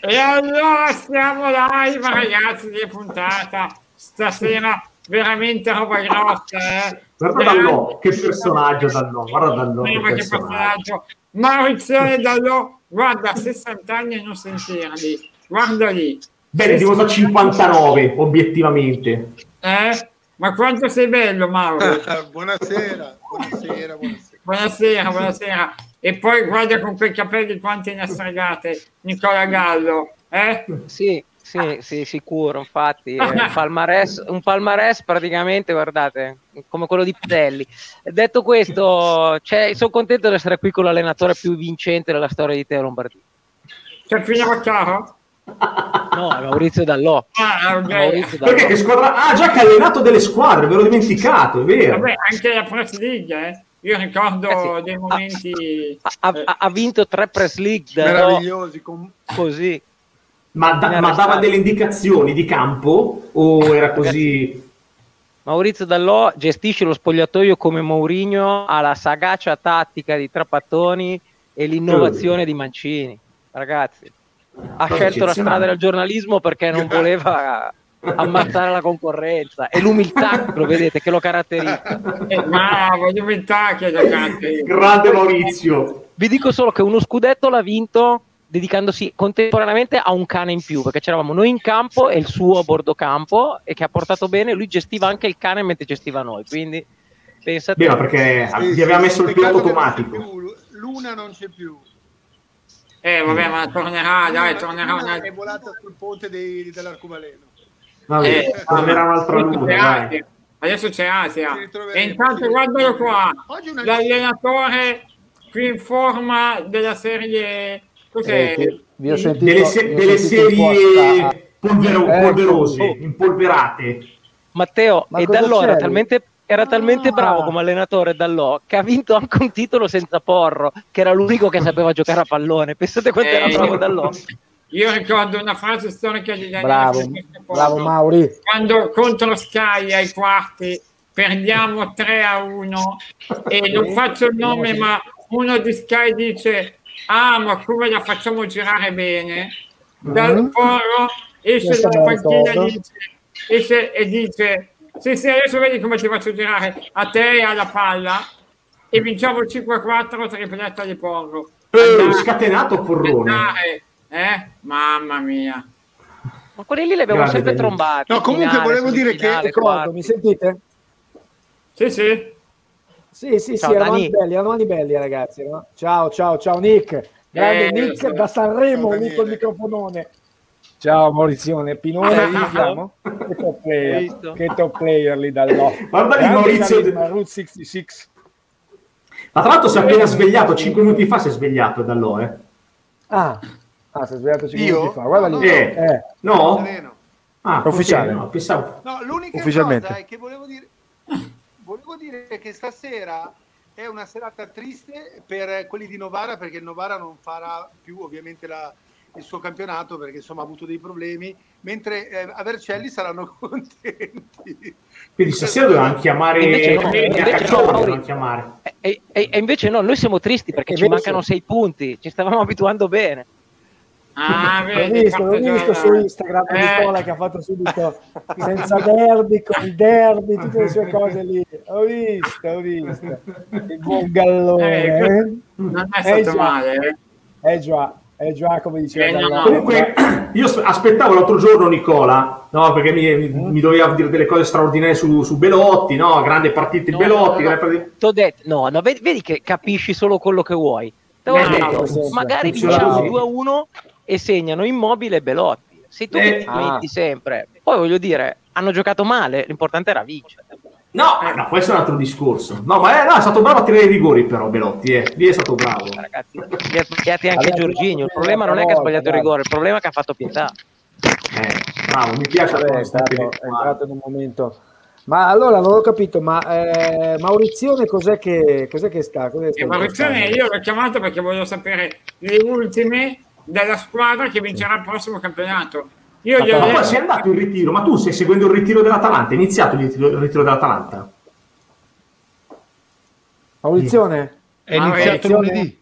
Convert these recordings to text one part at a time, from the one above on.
E allora siamo live ragazzi di puntata. Stasera veramente roba grossa eh? guarda Dallò che personaggio Dallò guarda Dallò che che personaggio. Maurizio Dallò guarda 60 anni e non sentirli. Guarda lì. Bene ti so 59 obiettivamente. Eh? ma quanto sei bello Mauro? Buonasera buonasera buonasera buonasera buonasera e poi guarda con quei capelli quante ne ha stregate Nicola Gallo eh? sì sì, sì, sicuro, infatti. Eh, un, palmarès, un palmarès praticamente, guardate, come quello di Pitelli. Detto questo, cioè, sono contento di essere qui con l'allenatore più vincente della storia di Teo Lombardia. C'è finiva chiaro? No, Maurizio Dallò. Ah, okay. Maurizio Dallò. Perché che squadra... Ah, già che ha allenato delle squadre, ve l'ho dimenticato, è vero. Vabbè, anche la Press League, eh. Io ricordo eh sì, dei momenti... Ha, ha, ha, vinto tre Press League. Meravigliosi. Com- così. Ma, da, ma dava delle indicazioni di campo o era così? Maurizio Dallò gestisce lo spogliatoio come Mourinho, ha la sagacia tattica di Trapattoni e l'innovazione di Mancini. Ragazzi, ha scelto la strada del giornalismo perché non voleva ammazzare la concorrenza e l'umiltà, lo vedete, che lo caratterizza. Eh, bravo, l'umiltà che lo caratterizza. Grande Maurizio. Vi dico solo che uno scudetto l'ha vinto dedicandosi contemporaneamente a un cane in più, perché c'eravamo noi in campo e il suo a bordo campo e che ha portato bene, lui gestiva anche il cane mentre gestiva noi, quindi pensate... Beh, perché sì, vi aveva messo il pilota automatico. L'una non c'è più. Eh, vabbè, ma tornerà, dai, tornerà. È volata sul ponte dei, dell'arcobaleno. Vabbè, eh, tornerà un'altra luna, Adesso c'è Asia. E intanto guardalo qua, l'allenatore qui in forma della serie Cos'è? Eh, vi ho sentito, delle, se- delle serie polvero- eh, polverose, oh. impolverate. Matteo, Ma e da allora era talmente, era talmente ah. bravo come allenatore Dallò che ha vinto anche un titolo senza porro, che era l'unico che sapeva giocare a pallone. Pensate quanto eh, era bravo Dallò. Io ricordo una frase storica di Daniele Bravo, bravo Mauri. Quando contro Sky ai quarti perdiamo 3 a 1 e non faccio il nome, ma uno di Sky dice ah ma come la facciamo girare bene dal mm-hmm. foro esce dalla panchina e dice, esce e dice sì sì adesso vedi come ti faccio girare a te e alla palla e vinciamo 5-4 tripletta di porro eh, scatenato porrone. andare, eh? mamma mia ma quelli lì li abbiamo Grande sempre trombati no comunque finale, volevo dire che mi sentite? sì sì sì, sì, ciao, sì, eravamo belli, eravamo belli ragazzi. No? Ciao, ciao, ciao Nick. Grande eh, Nick da Sanremo, lì col microfonone. Ciao Maurizione, Pinone, ah, che top player, che top player lì dall'O. Guarda di Maurizio. Route 66. Ma tra l'altro si è appena svegliato, 5 minuti fa si è svegliato dall'O, eh. Ah, ah si è svegliato 5 Io? minuti fa, guarda lì. Eh. eh. No? Ah, ufficiale. No, pensavo... no, l'unica cosa è che volevo dire volevo dire che stasera è una serata triste per quelli di Novara perché il Novara non farà più ovviamente la, il suo campionato perché insomma ha avuto dei problemi, mentre eh, a Vercelli saranno contenti. Quindi stasera dovevano chiamare invece no, invece no, chiamare. E, e, e, invece no, noi siamo tristi perché ci mancano sei punti, ci stavamo abituando bene. Ah, l'ho visto, l'ho visto su Instagram eh. Nicola che ha fatto subito senza derby, con il derby, tutte le sue cose lì. Ho visto, ho visto. Il buon gallone. Eh, eh. non è stato eh male. Eh già, eh già, come diceva. Eh, no, no. Comunque, io aspettavo l'altro giorno Nicola, no, perché mi, mm. mi doveva dire delle cose straordinarie su, su Belotti, no? Grande partita di no, Belotti. No, no. Detto, no, no vedi, vedi, che capisci solo quello che vuoi. Eh, detto, magari vinciamo 2 a 1 e segnano Immobile e Belotti. Se tu eh, ti metti ah. sempre, poi voglio dire, hanno giocato male, l'importante era vincere. No, eh, no, questo è un altro discorso. No, ma è, no, è stato bravo a tirare i rigori, però Belotti, eh. lì è stato bravo. Ragazzi, gli ha sbagliati anche Giorginio. Il problema non è che ha sbagliato il rigore, il problema è che ha fatto pietà. Eh, bravo, mi piace. Vabbè, è, stato, è entrato in un momento. Ma allora non ho capito, ma eh, Maurizione cos'è che, cos'è che sta? Cos'è eh, Maurizione io l'ho chiamato perché voglio sapere le ultime della squadra che vincerà il prossimo campionato. Io ma, ma poi sei andato in ritiro, ma tu stai seguendo il ritiro dell'Atalanta? È iniziato il ritiro, il ritiro dell'Atalanta? Audizione? È iniziato lunedì.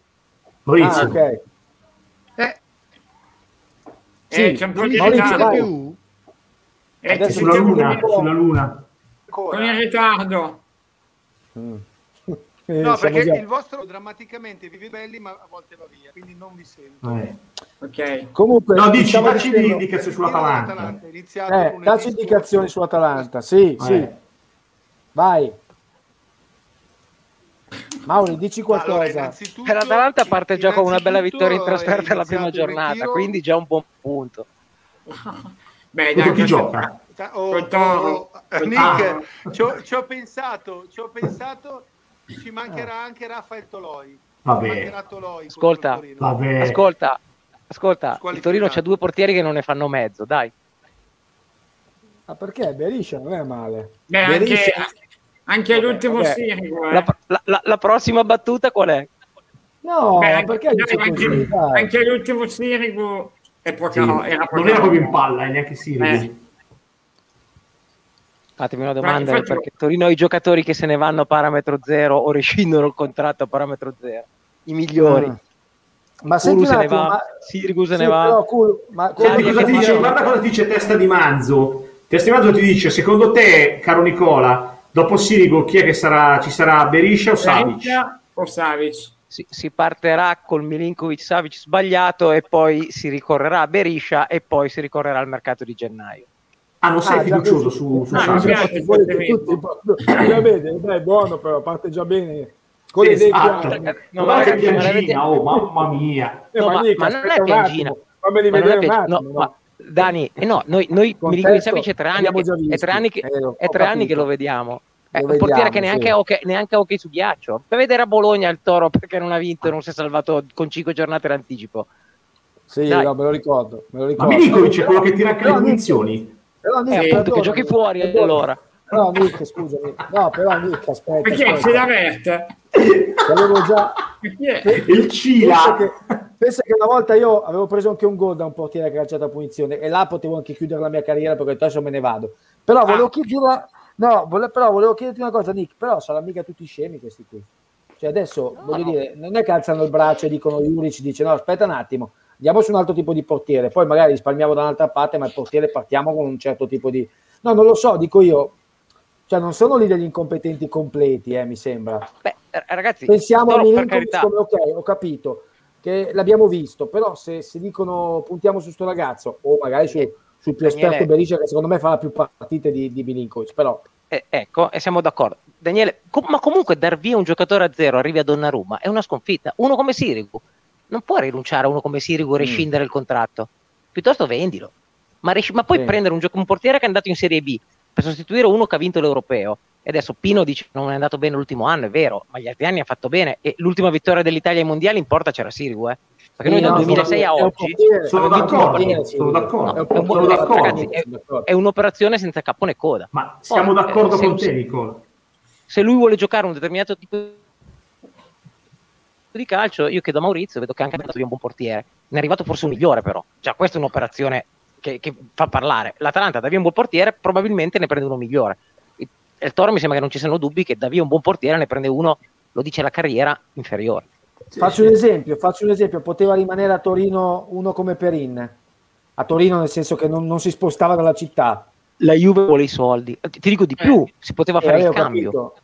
Maurizio. Ah, ok. Eh, Sì, eh, c'è un po' di Maurizio, ritardo. Eh, Sulla luna, con- sulla luna. con il ritardo. Eh, No, perché già- il vostro drammaticamente vive belli, ma a volte va via, quindi non vi sento. Eh. Ok. Comunque, No, dici, stavo dacci di dicendo- indicazioni L'Atalanta sull'Atalanta. iniziato Eh, dacci indicazioni sull'Atalanta. Sì, sì. Eh. Vai. Mauri, dici Allora, qualcosa. innanzitutto- E l'Atalanta parte già con una bella vittoria in trasferta alla prima giornata, ritiro. quindi già un buon punto. Beh, dai, chi gioca? Ta- oh, Toro. oh, Col Nick, ci ho pensato, ci ho pensato, ci mancherà anche Raffaele Toloi. Vabbè. Toloi Ascolta. Vabbè. Ascolta, ascolta, il. Torino c'ha due portieri che non ne fanno mezzo, dai. Ma perché Beriscia non è male. Beh, anche, Beriscia- anche Vabbè, l'ultimo vabbè. Sirico. Eh. La, la- la- prossima battuta qual è? No, Beh, anche, perché dai, anche- così? Dai. anche l'ultimo Sirico è poca, Sì, era non era proprio in palla, eh, neanche Sirico. Fatemi una domanda, infatti- perché Torino ha i giocatori che se ne vanno a parametro zero o rescindono il contratto a parametro zero. I migliori. Ah. Ma un se ne va, ma- Sirigu se sì, ne va. però, Kulu- ma Senti Guardi cosa che ti dice, facciamo? guarda cosa dice Testa di Manzo. Testa di Manzo ti dice, secondo te, caro Nicola, dopo Sirico chi è che sarà? Ci sarà Beriscia o Savic? Beriscia o Savic? Si, si partirà col Milinkovic Savic sbagliato e poi si ricorrerà a Beriscia e poi si ricorrerà al mercato di gennaio. Ah, non sei Ah, fiducioso su, su Ah, mi questo tutti- dai, buono però, parte già bene. Con Sì, le idee esatto. chiare. No, Guarda ma che ma piangina, oh mamma mia. Eh, No, ma- mica, ma non è piangina. Fammeli Ma vedere un attimo. no, ma Dani, eh no, noi, noi Contesto Milinkovic Savic è tre anni, che, è tre anni, che, Eh, è tre anni che lo vediamo. È Lo un portiere che neanche, sì. hockey, neanche hockey su ghiaccio. Per vedere a Bologna il Toro perché non ha vinto e non si è salvato con cinque giornate d'anticipo. Sì, no, me lo ricordo. Me lo Ma ricordo. Milinkovic è quello che tira anche le Però, Nick, munizioni? Però, Nick, Eh, appunto, che giochi fuori perdonami. allora. No, Nick, scusami. No, però Nick, aspetta. Perché aspetta. ce l'averte? L'avevo già... Il Pensa Cila. che, pensa che una volta io avevo preso anche un gol da un portiere che ha calciato a punizione e là potevo anche chiudere la mia carriera perché adesso me ne vado. Però volevo Ah. chiedere, no, vole- però volevo chiederti una cosa, Nick. Però saranno mica tutti scemi questi qui. Cioè adesso voglio no. dire, non è che alzano il braccio e dicono Juric dice no, aspetta un attimo, andiamo su un altro tipo di portiere, poi magari risparmiamo da un'altra parte, ma il portiere partiamo con un certo tipo di No, non lo so, dico io. Cioè non sono lì degli incompetenti completi, eh, mi sembra. Beh, eh, ragazzi, Pensiamo a Milinkovic come ok, ho capito che l'abbiamo visto, però se, se dicono puntiamo su sto ragazzo o magari su, sul più Daniele- esperto Beriscia che secondo me farà più partite di, di Milinkovic, però Eh, ecco, e siamo d'accordo. Daniele, com- ma comunque dar via un giocatore a zero, arrivi a Donnarumma, è una sconfitta. Uno come Sirigu non può rinunciare a uno come Sirigu e rescindere il contratto. Piuttosto vendilo. Ma, res- ma poi Sì. prendere un, gio- un portiere che è andato in Serie B per sostituire uno che ha vinto l'Europeo. E adesso Pino dice non è andato bene l'ultimo anno, è vero, ma gli altri anni ha fatto bene. E l'ultima vittoria dell'Italia ai mondiali in porta c'era Sirigu, eh. Perché noi dal no, 2006 a oggi Sono d'accordo, portiere, sono d'accordo, sono d'accordo. ragazzi, È- è un'operazione senza capo né coda. Ma siamo Poi, d'accordo eh, se- con te, se- Nicola. se lui vuole giocare un determinato tipo di calcio, io chiedo a Maurizio, vedo che anche è un buon portiere. Ne è arrivato forse un migliore, però. Già, questa è un'operazione che, che fa parlare. L'Atalanta da via un buon portiere, probabilmente ne prende uno migliore. Il, il Toro mi sembra che non ci siano dubbi che da via un buon portiere ne prende uno, lo dice la carriera, inferiore. Faccio un esempio, faccio un esempio, poteva rimanere a Torino uno come Perin. A Torino nel senso che non, non si spostava dalla città. La Juve vuole i soldi. Ti, ti dico di più, si poteva fare Eh, il cambio. capito,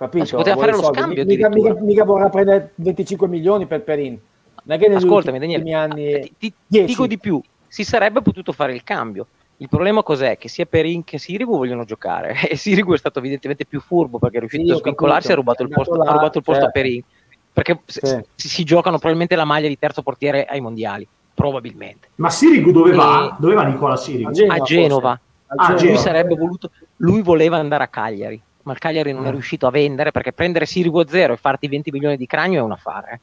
capito, Si poteva fare lo soldi. scambio Mica, mica, mica vorrà prendere 25 milioni per Perin. Non è che Ascoltami, ultimi Daniele, anni ti, ti- 10. dico di più, si sarebbe potuto fare il cambio. Il problema cos'è? Che sia Perin che Sirigu vogliono giocare e Sirigu è stato evidentemente più furbo perché è riuscito Sì, a svincolarsi e ha rubato il posto, là, rubato il posto a certo. Perin. Perché Sì. si, si giocano probabilmente la maglia di terzo portiere ai mondiali, probabilmente. Ma Sirigu dove E- va? Dove va Nicola Sirigu? A Genova, a Genova. A Genova. Lui voluto, lui voleva andare a Cagliari, ma il Cagliari non è Eh. riuscito a vendere perché prendere Sirigu a zero e farti 20 milioni di cranio è un affare. eh.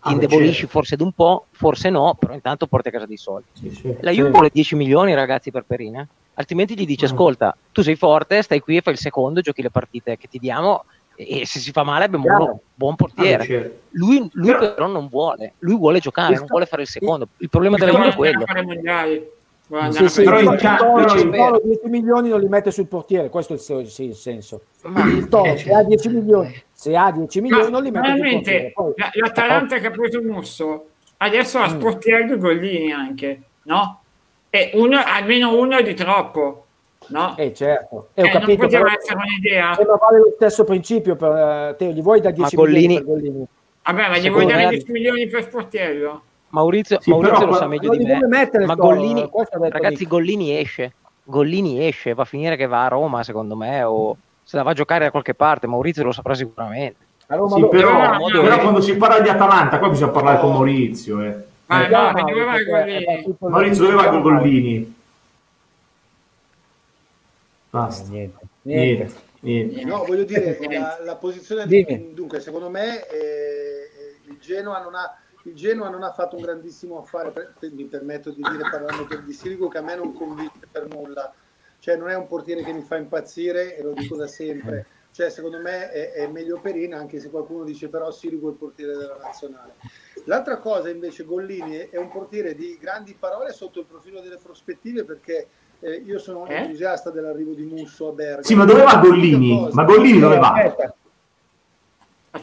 Ti Ah, indebolisci certo. forse d'un po', forse no, però intanto porti a casa dei soldi. Sì, sì. La. Juve vuole 10 milioni, ragazzi, per Perin. eh? Altrimenti gli dice: Mm. Ascolta, tu sei forte, stai qui e fai il secondo, giochi le partite che ti diamo. E se si fa male, abbiamo Chiaro. uno buon Ah, portiere. beh, certo. Lui, lui Però- però non vuole, lui vuole giocare, non Questo- vuole fare il secondo. Il problema della Juve è quello. Sì, sì, Però il Toro- però il in- Toro 10 milioni non li mette sul portiere, questo è il, se- sì, il senso. Ma- Il Toro Eh, che ha 10 milioni, se ha 10 milioni non li mette veramente Poi... l'Atalanta che ha preso Musso adesso ha mm. Sportiello e Gollini anche no? e uno, almeno uno di troppo no? Eh certo, eh, ho eh, capito, non poteva essere un'idea ma vale lo stesso principio per uh, Teo, gli vuoi da 10 Gollini... milioni per Gollini vabbè ma gli vuoi dare 10 milioni per Sportiello? Maurizio, sì, Maurizio lo sa meglio di me ma Gollini, ragazzi Gollini esce Gollini esce, va a finire che va a Roma secondo me o se la va a giocare da qualche parte, Maurizio lo saprà sicuramente. Sì, però, però, quando si parla di Atalanta, qua bisogna parlare con Maurizio. Eh. Ma eh, no, dove vai Gollini? Maurizio, dove vai con Gollini? Basta. Niente. Niente. Niente. No, voglio dire, la, la posizione di, dunque, secondo me eh, il, Genoa non ha, il Genoa non ha fatto un grandissimo affare, per, mi permetto di dire parlando per di Sirico, che a me non convince per nulla cioè non è un portiere che mi fa impazzire e lo dico da sempre. Cioè, secondo me è, è meglio Perina, anche se qualcuno dice però Sirigu è il portiere della nazionale. L'altra cosa invece, Gollini è un portiere di grandi parole sotto il profilo delle prospettive perché eh, io sono eh? entusiasta dell'arrivo di Musso a Bergamo. Sì, ma dove va Gollini? Ma Gollini dove va?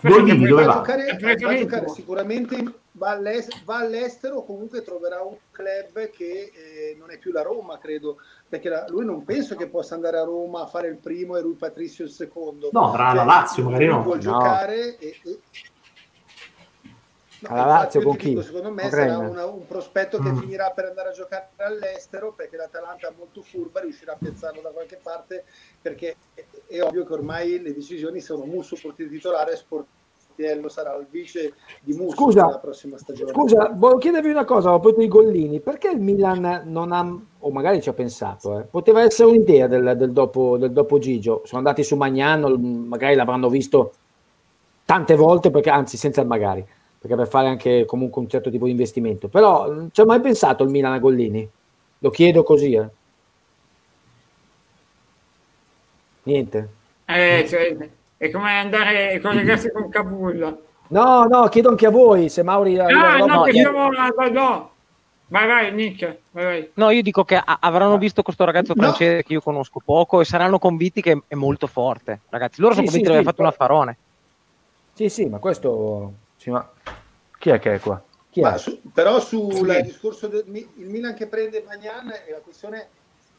Gollini dove va? Giocare, va a giocare sicuramente va, all'est- va, all'estero comunque troverà un club che eh, non è più la Roma, credo, perché la, lui non penso che possa andare a Roma a fare il primo e lui Patrizio il secondo. No, andrà alla cioè, Lazio magari no. Può giocare e, e... No, alla Lazio con chi? Dico, secondo me sarà una, un prospetto che mm. finirà per andare a giocare all'estero perché l'Atalanta è molto furba, riuscirà a piazzarlo da qualche parte perché è, è ovvio che ormai le decisioni sono Musso portiere titolare sportivo Piello sarà il vice di Musso scusa, la prossima stagione. Scusa, volevo chiedervi una cosa a proposito di Gollini, perché il Milan non ha, o magari ci ha pensato, eh, poteva essere un'idea del, del, dopo, del dopo Gigio, sono andati su Magnano, magari l'avranno visto tante volte, perché, anzi senza il magari, perché per fare anche comunque un certo tipo di investimento, però ci ha mai pensato il Milan a Gollini? Lo chiedo così, eh. Niente. Eh, cioè, è come andare a collegarsi con Kabul. No, no, chiedo anche a voi se Mauri... Ah, no, no, io... no, no. Vai, vai, Nick. Vai, vai. No, io dico che avranno visto questo ragazzo francese che io conosco poco e saranno convinti che è molto forte. Ragazzi, loro sì, sono convinti sì, che sì, abbia fatto un affarone. Sì, sì, ma questo... Sì, ma... Chi è che è qua? Chi è? Su, però sul discorso del il Milan che prende Magnan, la questione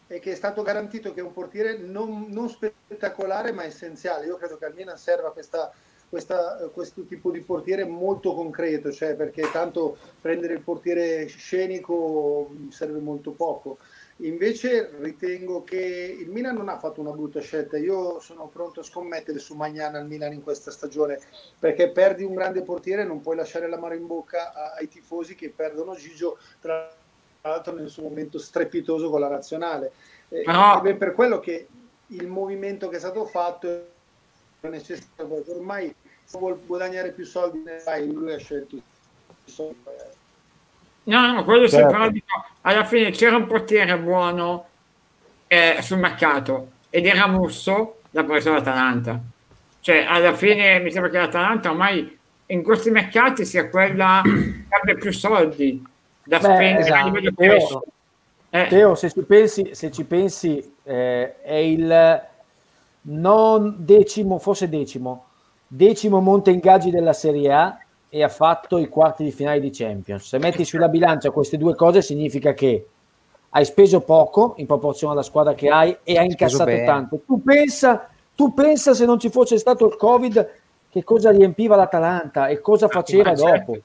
e che è stato garantito che è un portiere non, non spettacolare ma essenziale. Io credo che al Milan serva questa, questa, questo tipo di portiere molto concreto, cioè perché tanto prendere il portiere scenico serve molto poco. Invece ritengo che il Milan non ha fatto una brutta scelta. Io sono pronto a scommettere su Magnana al Milan in questa stagione perché perdi un grande portiere, non puoi lasciare la mano in bocca ai tifosi che perdono Gigio. Tra l'altro nel suo momento strepitoso con la nazionale. Eh, no. È per quello che il movimento che è stato fatto è necessario, ormai se vuole guadagnare più soldi, lui ha scelto i soldi. No, no, quello certo. però dico, alla fine c'era un portiere buono eh, sul mercato ed era Musso, l'ha preso l'Atalanta. Cioè, alla fine mi sembra che l'Atalanta ormai in questi mercati sia quella che abbia più soldi da Beh, spendere esatto. Teo, eh. Teo, se ci pensi, se ci pensi eh, è il non decimo, forse decimo, decimo monte ingaggi della Serie A e ha fatto i quarti di finale di Champions. Se metti sulla bilancia queste due cose significa che hai speso poco in proporzione alla squadra che hai e hai incassato tanto. Tu pensa, tu pensa se non ci fosse stato il Covid che cosa riempiva l'Atalanta e cosa ah, faceva dopo. Certo.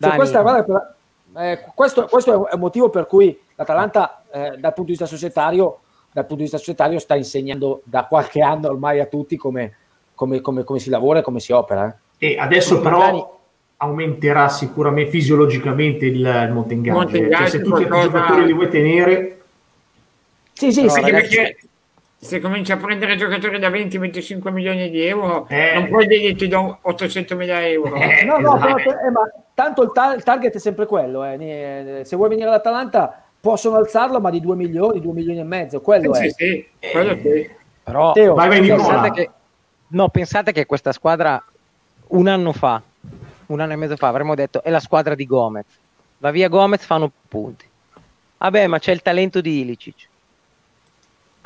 Cioè, questa, guarda, eh, questo, questo, è un motivo per cui l'Atalanta, eh, dal punto di vista societario, dal punto di vista societario, sta insegnando da qualche anno ormai a tutti come, come, come, come si lavora e come si opera. Eh. E adesso però magari... aumenterà sicuramente fisiologicamente il, il monte ingaggio. Cioè, se tutti i giocatori li vuoi tenere... Sì, sì, sì. Perché se cominci a prendere giocatori da 20-25 milioni di euro, eh. non puoi dire ti do 800 mila euro. Eh, no, no, però, eh, ma tanto il, ta- il, target è sempre quello. Eh. Se vuoi venire all'Atalanta, possono alzarlo, ma di 2 milioni, 2 milioni e mezzo. Quello sì, è. Sì, sì. Quello sì. Però Teo, vai, pensate, che, no, pensate che questa squadra un anno fa, un anno e mezzo fa, avremmo detto è la squadra di Gomez. Va via Gomez, fanno punti. Vabbè, ma c'è il talento di Ilicic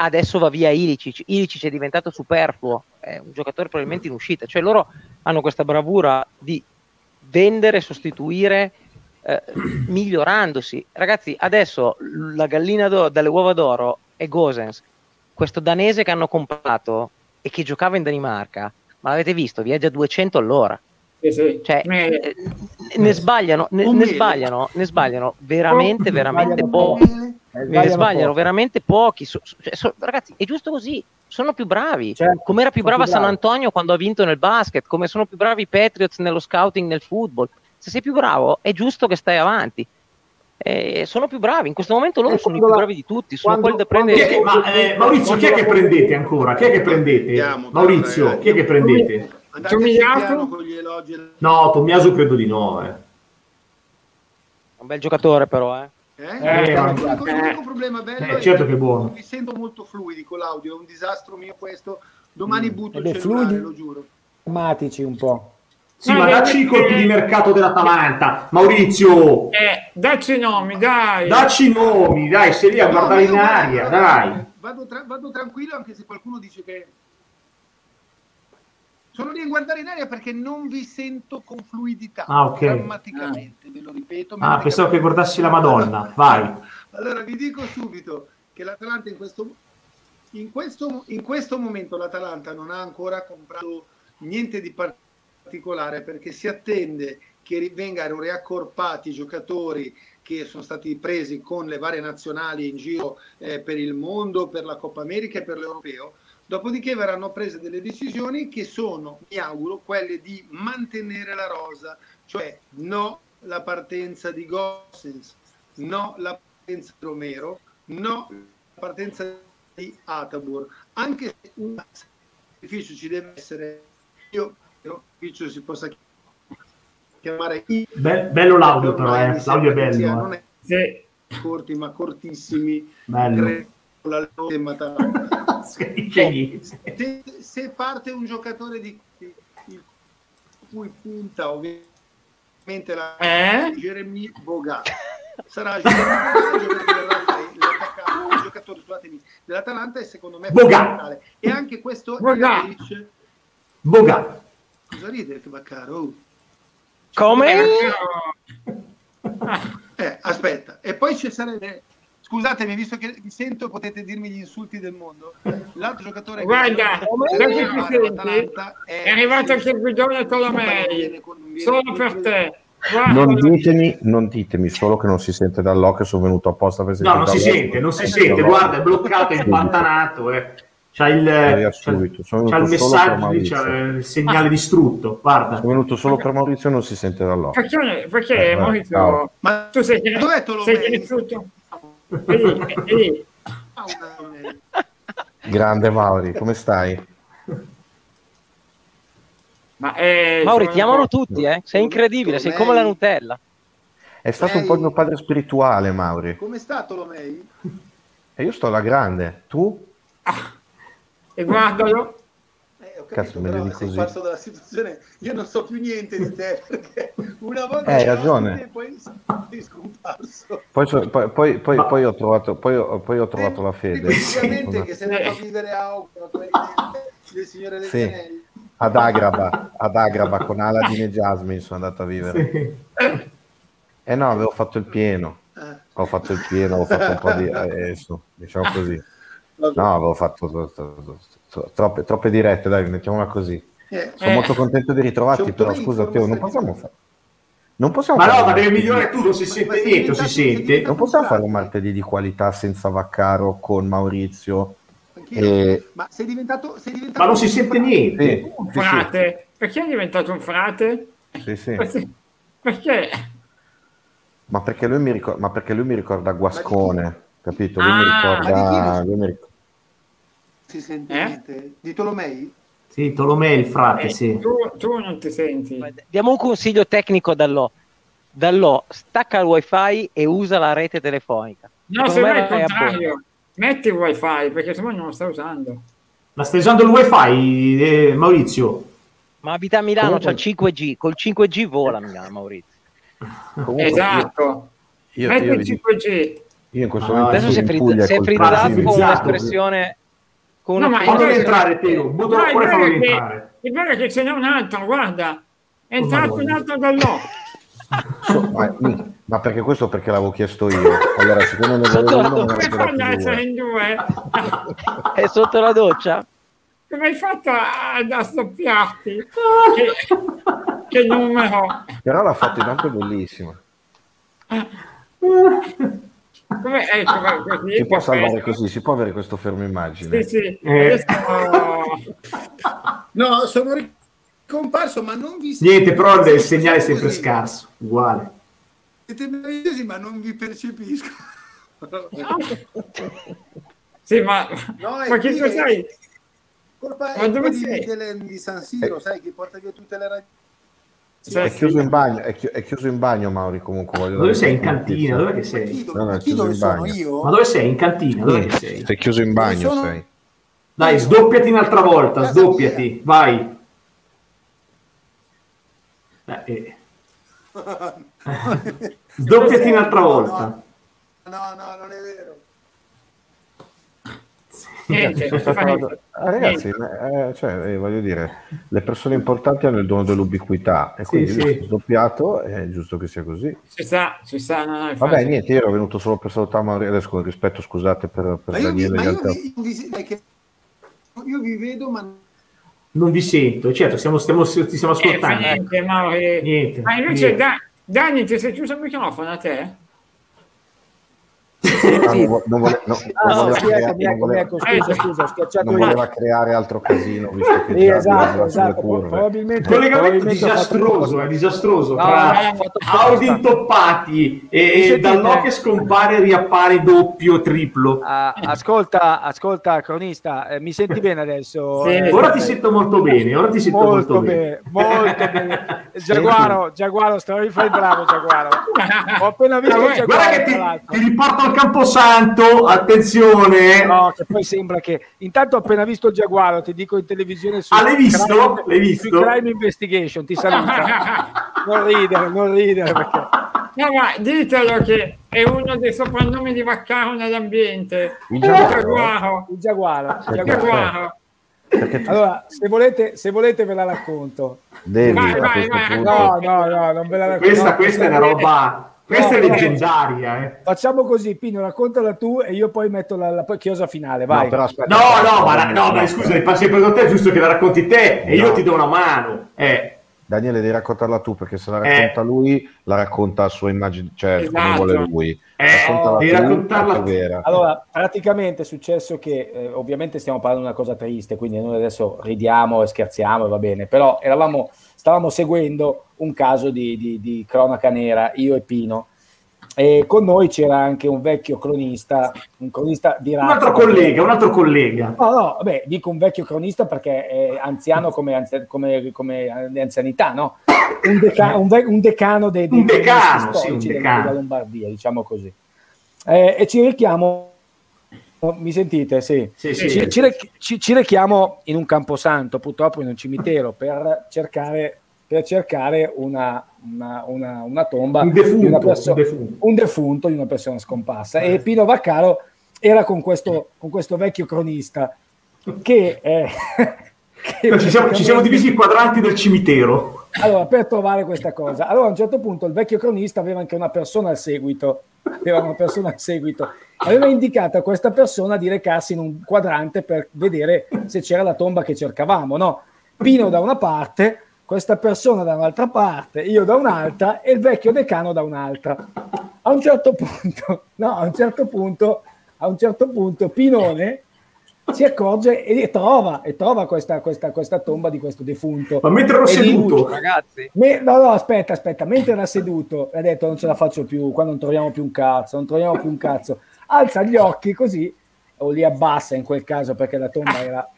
adesso va via Ilicic. Ilicic è diventato superfluo, è un giocatore probabilmente in uscita. Cioè loro hanno questa bravura di vendere, sostituire, eh, migliorandosi. Ragazzi, adesso la gallina do- dalle uova d'oro è Gosens, questo danese che hanno comprato e che giocava in Danimarca. Ma l'avete visto? Viaggia a 200 all'ora. Sì, sì. Cioè, eh, ne sbagliano, ne, ne sbagliano, ne sbagliano veramente, veramente pochi. Eh, Ne sbagliano veramente pochi. So- so- cioè, so- ragazzi, è giusto così. Sono più bravi. Certo, come era più brava più San. Antonio quando ha vinto nel basket, come sono più bravi i Patriots nello scouting nel football. Se sei più bravo, è giusto che stai avanti. Eh, sono più bravi. In questo momento loro Eh, sono i più bravi di tutti. Sono quando- quelli da prendere. che- ma, eh, Maurizio, chi è che prendete ancora? Chi è che prendete? Maurizio, chi è che prendete? Andate Tomiyasu? con gli elogi. No, Tommaso credo di no. Eh. Un bel giocatore, però. Eh. Eh? Eh, l'unico, l'unico problema bello Eh, è certo che è buono. non mi sento molto fluidi con l'audio, è un disastro mio questo. Domani butto Ed il è cellulare, fluidi? lo giuro. Drammatici un po'. Sì, No, ma no, dacci i colpi di mercato dell'Atalanta. Maurizio, Eh, dacci i nomi, dai. dacci i nomi, dai, sei lì a No, guardare in aria, guarda, dai. Vado, tra- vado tranquillo anche se qualcuno dice che sono lì a guardare in aria perché non vi sento con fluidità. Ah, ok. Drammaticamente, ve lo ripeto. Ah, pensavo che guardassi la Madonna. Vai. Allora vi dico subito che l'Atalanta in questo, in questo, in questo momento l'Atalanta non ha ancora comprato niente di particolare perché si attende che vengano riaccorpati i giocatori che sono stati presi con le varie nazionali in giro eh, per il mondo, per la Coppa America e per l'Europeo. Dopodiché verranno prese delle decisioni che sono, mi auguro, quelle di mantenere la rosa, cioè no la partenza di Gossens, no la partenza di Romero, no la partenza di Atabur, anche se un sacrificio ci deve essere, io sacrificio si possa chiamare Be- bello l'audio però, eh. L'audio è che sia- bello. non eh. è Sì. corti ma cortissimi, Bello. Credo la loro. Dice niente. se, se parte un giocatore di cui punta ovviamente la Eh? Jeremy Boga sarà Jeremy Boga il giocatore scusatemi, dell'Atalanta e secondo me Boga. fondamentale. e anche questo Boga. Ilicic- Boga. cosa ride che va caro Oh. Come? Eh, aspetta, e poi ci sarebbe. Scusatemi, visto che vi sento, potete dirmi gli insulti del mondo. L'altro giocatore Guarda, che? Atalanta È arrivato anche il guidone Tolomei. Solo per te. Guarda, Non ditemi, non ditemi solo che non si sente dall'occhio, sono venuto apposta per No, non si sente, non si Eh, sente. Guarda, è bloccato, è impantanato. Eh. C'ha il, c'ha, subito, sono c'ha il messaggio, Maurizio. il segnale distrutto. Guarda. Sono venuto solo per Maurizio e non si sente dall'occhio. Perché, perché Eh, Maurizio, ciao. Ma tu sei, sei cresciuto? Grande Mauri, come stai? Ma, eh, Mauri, ti amano tutti, eh? Sei incredibile, sei come la Nutella. È stato un po' il mio padre spirituale, Mauri. Come sta Tolomei? E io sto alla grande. Tu? E guardalo. Eh, capito, Cazzo, però sei così. parso dalla situazione. Io non so più niente di te perché una volta Eh, hai che ragione. e poi sei scomparso. Poi, so- poi- poi- poi- Ma- poi ho trovato, poi ho, poi ho trovato la fede. Effettivamente che se ne Eh. fa vivere a quelli del, signore del Sì. Ad Agraba, ad Agraba con Aladdin e Jasmine sono andato a vivere. Sì. Eh no, avevo fatto il pieno. Eh, Ho fatto il pieno, ho fatto un po' di... eh, su, diciamo così. No, avevo fatto tro- tro- tro- troppe, troppe dirette, dai, mettiamola così. eh, Sono Eh. molto contento di ritrovarti, però scusa Teo, non possiamo fare... Non possiamo Ma fare no, ma devi martedì- migliorare tu, non si sente niente, si sente. Non possiamo fare un martedì di qualità senza Vaccaro con Maurizio e... Ma sei diventato, sei diventato Ma non si sente niente. Sì, Un sì. frate. Perché è diventato un frate? Sì, sì. Perché? Perché? Ma perché lui mi ricorda, ma perché lui mi ricorda Guascone, capito? Lui mi Ah, ricorda... di chi lui mi ric- si sente Eh? niente. Di Tolomei? Sì, Tolomei il frate, Eh, sì. tu, tu non ti senti. Diamo un consiglio tecnico dall'O. Dall'O, stacca il wifi e usa la rete telefonica. No, Secondo semmai me il contrario. Metti il wifi perché semmai non lo sta usando. Ma stai usando il wifi, eh, Maurizio? Ma abita a Milano, Comunque- c'ha il 5G. Col 5G vola a Milano, Maurizio. Comunque, esatto. io, io, Metti io il vi dico- 5G. Io in questo Ah, momento Adesso si è, è frizzato con un'espressione con No, ma Fallo rientrare, Teo. Butto Dai, fuori e fallo che- rientrare. è vero che ce n'è un altro, guarda. È entrato un altro dall'O. So- ma, ma perché questo perché l'avevo chiesto io. Allora, siccome ne volevo uno, Come ad dati essere due. in due? è sotto la doccia. Come hai fatto a, a stoppiarti? Che, che numero? Però l'ha fatto intanto bellissima. Come, ecco, ma così, Si può salvare così, si può avere questo fermo immagine. Sì, sì. Eh. Adesso... No, sono ricomparso, ma non vi Niente, però il segnale è sempre scarso. Uguale. Siete meravigliosi, ma non vi percepisco. Sì, ma, No, ma che cos'hai? Colpa Ma dove di, sei? delle- di San Siro, sai, che porta via tutte le radici. Cioè, È chiuso in bagno, è, chi- è chiuso in bagno Mauri comunque. Voglio Dove sei? In cantina? Dove che sei? chi, No, no, è chi chiuso dove in sono bagno. io? Ma dove sei? In cantina? Dove che sei? Sei chiuso in bagno, sono? sei. Dai, sdoppiati un'altra volta, Casa sdoppiati, vai. Eh, eh. Sdoppiati un'altra volta. No, no, non è vero. Niente, niente. Ragazzi, eh, cioè, eh, voglio dire, le persone importanti hanno il dono dell'ubiquità e Sì, quindi sì. io sono sdoppiato, è giusto che sia così. Ci sta, ci sta. No, no, Vabbè, niente, io ero venuto solo per salutare Mauri, adesso con rispetto, scusate per, per Ma io, vi, Daniele ma io, vi, che- io vi vedo, ma Non vi sento, certo, stiamo, stiamo, ti stiamo Eh, ascoltando. niente, Mauri. Niente, Ma invece, niente. Da- Dani, ti sei chiuso il microfono a te? Non, vo- non vole- no, Ah, non sì, voleva, non ecco, scusa, scusa, schiacciato non creare altro casino visto che Sì, già esatto, esatto, probabilmente, Collegamento probabilmente ho fatto disastroso, è disastroso. No, tra. Audi intoppati e, e sentite? dal no che scompare e riappare doppio, triplo. Ah, ascolta, ascolta, cronista, eh, mi senti bene adesso? Sì. Eh, Ora ti sento molto bene, ora ti sento molto, molto bene. bene, molto bene. Giaguaro, Giaguaro, stavi fai il bravo, Giaguaro. Ho appena visto il Guarda Giaguaro, che ti, ti riporto al camposanto, attenzione. No, che poi sembra che intanto ho appena visto il Giaguaro, ti dico in televisione su Ah, l'hai visto? Crime, L'hai visto? Crime Investigation, ti saluta. non ridere, non ridere perché No, ma ditelo che è uno dei soprannomi di Vaccaro nell'ambiente. Il Giaguaro? Giaguaro. il Giaguaro, il Giaguaro. Tu Allora, se volete, se volete ve la racconto. devi Vai, vai, vai. No, no, no, non ve la racconto. Questa, no, questa è una roba, questa è No, no. leggendaria. Eh. Facciamo così, Pino, raccontala tu e io poi metto la, la chiosa finale, vai. No, però aspetta, No, aspetta, no, ma, la- no, ma scusa, il passi per te è giusto che la racconti te e io No. ti do una mano. Eh. Daniele devi raccontarla tu perché se la racconta Eh. lui la racconta a sua immagine, cioè come Esatto. vuole lui. Eh, Raccontala devi tu, raccontarla è vera. Allora, praticamente è successo che eh, ovviamente stiamo parlando di una cosa triste, quindi noi adesso ridiamo e scherziamo e va bene, però eravamo, stavamo seguendo un caso di, di- di cronaca nera, io e Pino, e con noi c'era anche un vecchio cronista, un cronista di Un razza. altro collega, un altro collega. No, no, vabbè, dico un vecchio cronista perché è anziano come, anzi- come, come anzianità, no? Un, deca- un ve- un decano dei, dei Un decano, sì, un decano. della Lombardia, diciamo così. Eh, e ci richiamo, mi sentite? Sì. Sì, sì. Ci, ci ci- ci rechiamo in un camposanto, purtroppo in un cimitero, per cercare, per cercare una, una- una- una tomba Un di una defunto, perso- un defunto. un defunto di una persona scomparsa. E Pino Vaccaro era con questo, con questo vecchio cronista che, eh, che Ci siamo, ci siamo divisi i quadranti del cimitero. Allora, per trovare questa cosa, allora a un certo punto il vecchio cronista aveva anche una persona al seguito, aveva una persona al seguito, aveva indicato a questa persona di recarsi in un quadrante per vedere se c'era la tomba che cercavamo, no? Pino da una parte, questa persona da un'altra parte, io da un'altra e il vecchio decano da un'altra. A un certo punto, no, a un certo punto, a un certo punto Pinone si accorge e trova, e trova questa, questa, questa tomba di questo defunto. Ma mentre E di- seduto, Ragazzi, Me- no, no, aspetta, aspetta, mentre era seduto, ha detto non ce la faccio più, qua non troviamo più un cazzo, non troviamo più un cazzo. Alza gli occhi così, o li abbassa in quel caso perché la tomba era